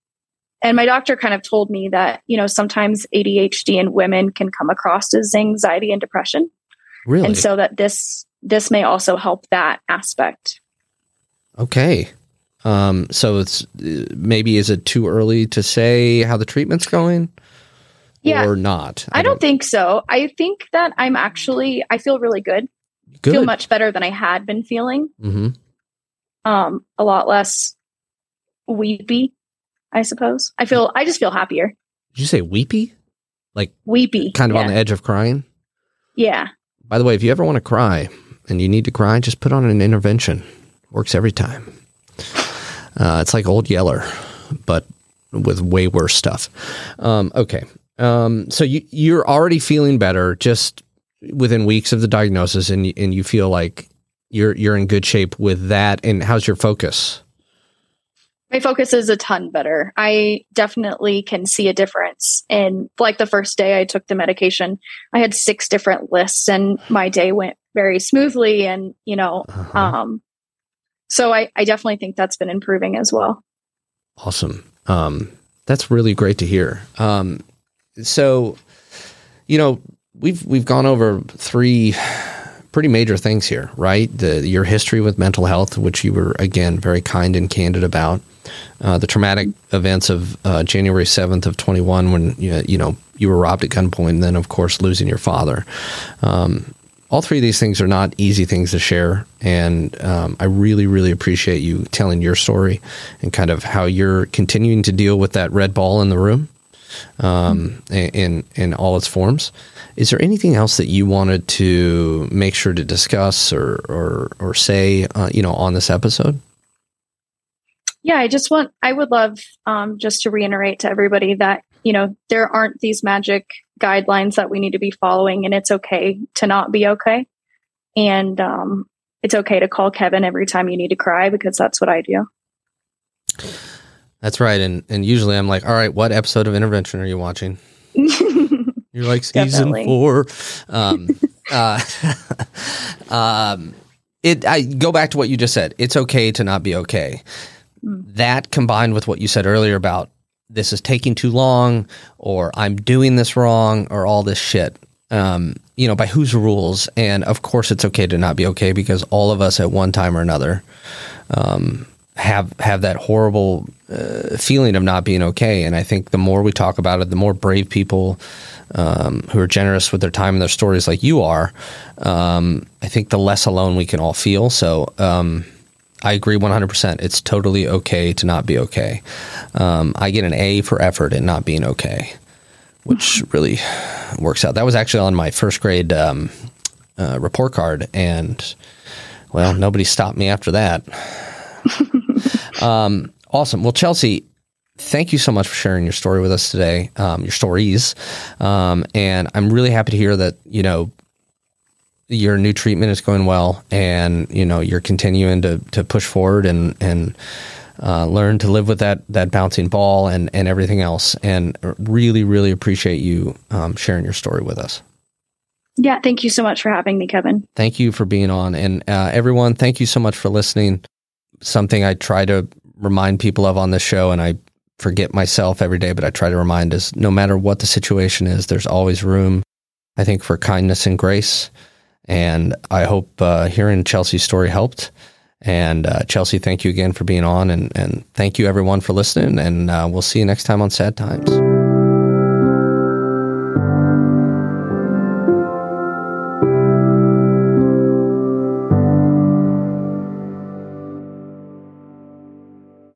and my doctor kind of told me that you know sometimes adhd in women can come across as anxiety and depression Really? and so that this this may also help that aspect okay. Um, so it's uh, maybe is it too early to say how the treatment's going? Yeah. Or not? I don't think so. I think that I'm actually I feel really good. Good. Feel much better than I had been feeling. hmm Um a lot less weepy, I suppose. I feel I just feel happier. Did you say weepy? Like weepy. Kind of yeah. on the edge of crying? Yeah. By the way, if you ever want to cry and you need to cry, just put on an intervention. Works every time. Uh, it's like Old Yeller, but with way worse stuff. Um, okay. Um, so you, you're already feeling better just within weeks of the diagnosis, and, and you feel like you're you're in good shape with that. And how's your focus? My focus is a ton better. I definitely can see a difference. In like the first day I took the medication, I had six different lists and my day went very smoothly and, you know, Uh-huh. um so I, I definitely think that's been improving as well. Awesome. Um, that's really great to hear. Um, so, you know, we've we've gone over three pretty major things here, right? The your history with mental health, which you were again very kind and candid about. Uh, the traumatic events of uh, January seventh of twenty one, when you, you know you were robbed at gunpoint, and then of course losing your father. Um, all three of these things are not easy things to share, and um, I really, really appreciate you telling your story and kind of how you're continuing to deal with that red ball in the room, um, in in all its forms. Is there anything else that you wanted to make sure to discuss or or or say, uh, you know, on this episode? Yeah, I just want, I would love um, just to reiterate to everybody that, you know, there aren't these magic guidelines that we need to be following, and it's okay to not be okay. And um, it's okay to call Kevin every time you need to cry because that's what I do. That's right, and and usually I'm like, all right, what episode of Intervention are you watching? You're like season Definitely. four. Um, uh, um, it. I go back to what you just said. It's okay to not be okay. Mm. That combined with what you said earlier about this is taking too long, or I'm doing this wrong, or all this shit. Um, you know, by whose rules? And of course, it's okay to not be okay because all of us at one time or another um, have have that horrible uh, feeling of not being okay. And I think the more we talk about it, the more brave people um, who are generous with their time and their stories, like you are, um, I think the less alone we can all feel. So um, I agree 100%. It's totally okay to not be okay. Um, I get an A for effort in not being okay, which really works out. That was actually on my first grade um, uh, report card. And well, nobody stopped me after that. um, awesome. Well, Chelsea, thank you so much for sharing your story with us today, um, your stories. Um, and I'm really happy to hear that, you know, your new treatment is going well and, you know, you're continuing to, to push forward and, and, uh, learn to live with that, that bouncing ball and, and everything else. And really, really appreciate you, um, sharing your story with us. yeah, thank you so much for having me, Kevin. Thank you for being on. And uh, everyone, thank you so much for listening. Something I try to remind people of on the show, and I forget myself every day, but I try to remind is no matter what the situation is, there's always room, I think, for kindness and grace. And I hope uh, hearing Chelsea's story helped. And uh, Chelsea, thank you again for being on. And, and thank you, everyone, for listening. And uh, we'll see you next time on Sad Times.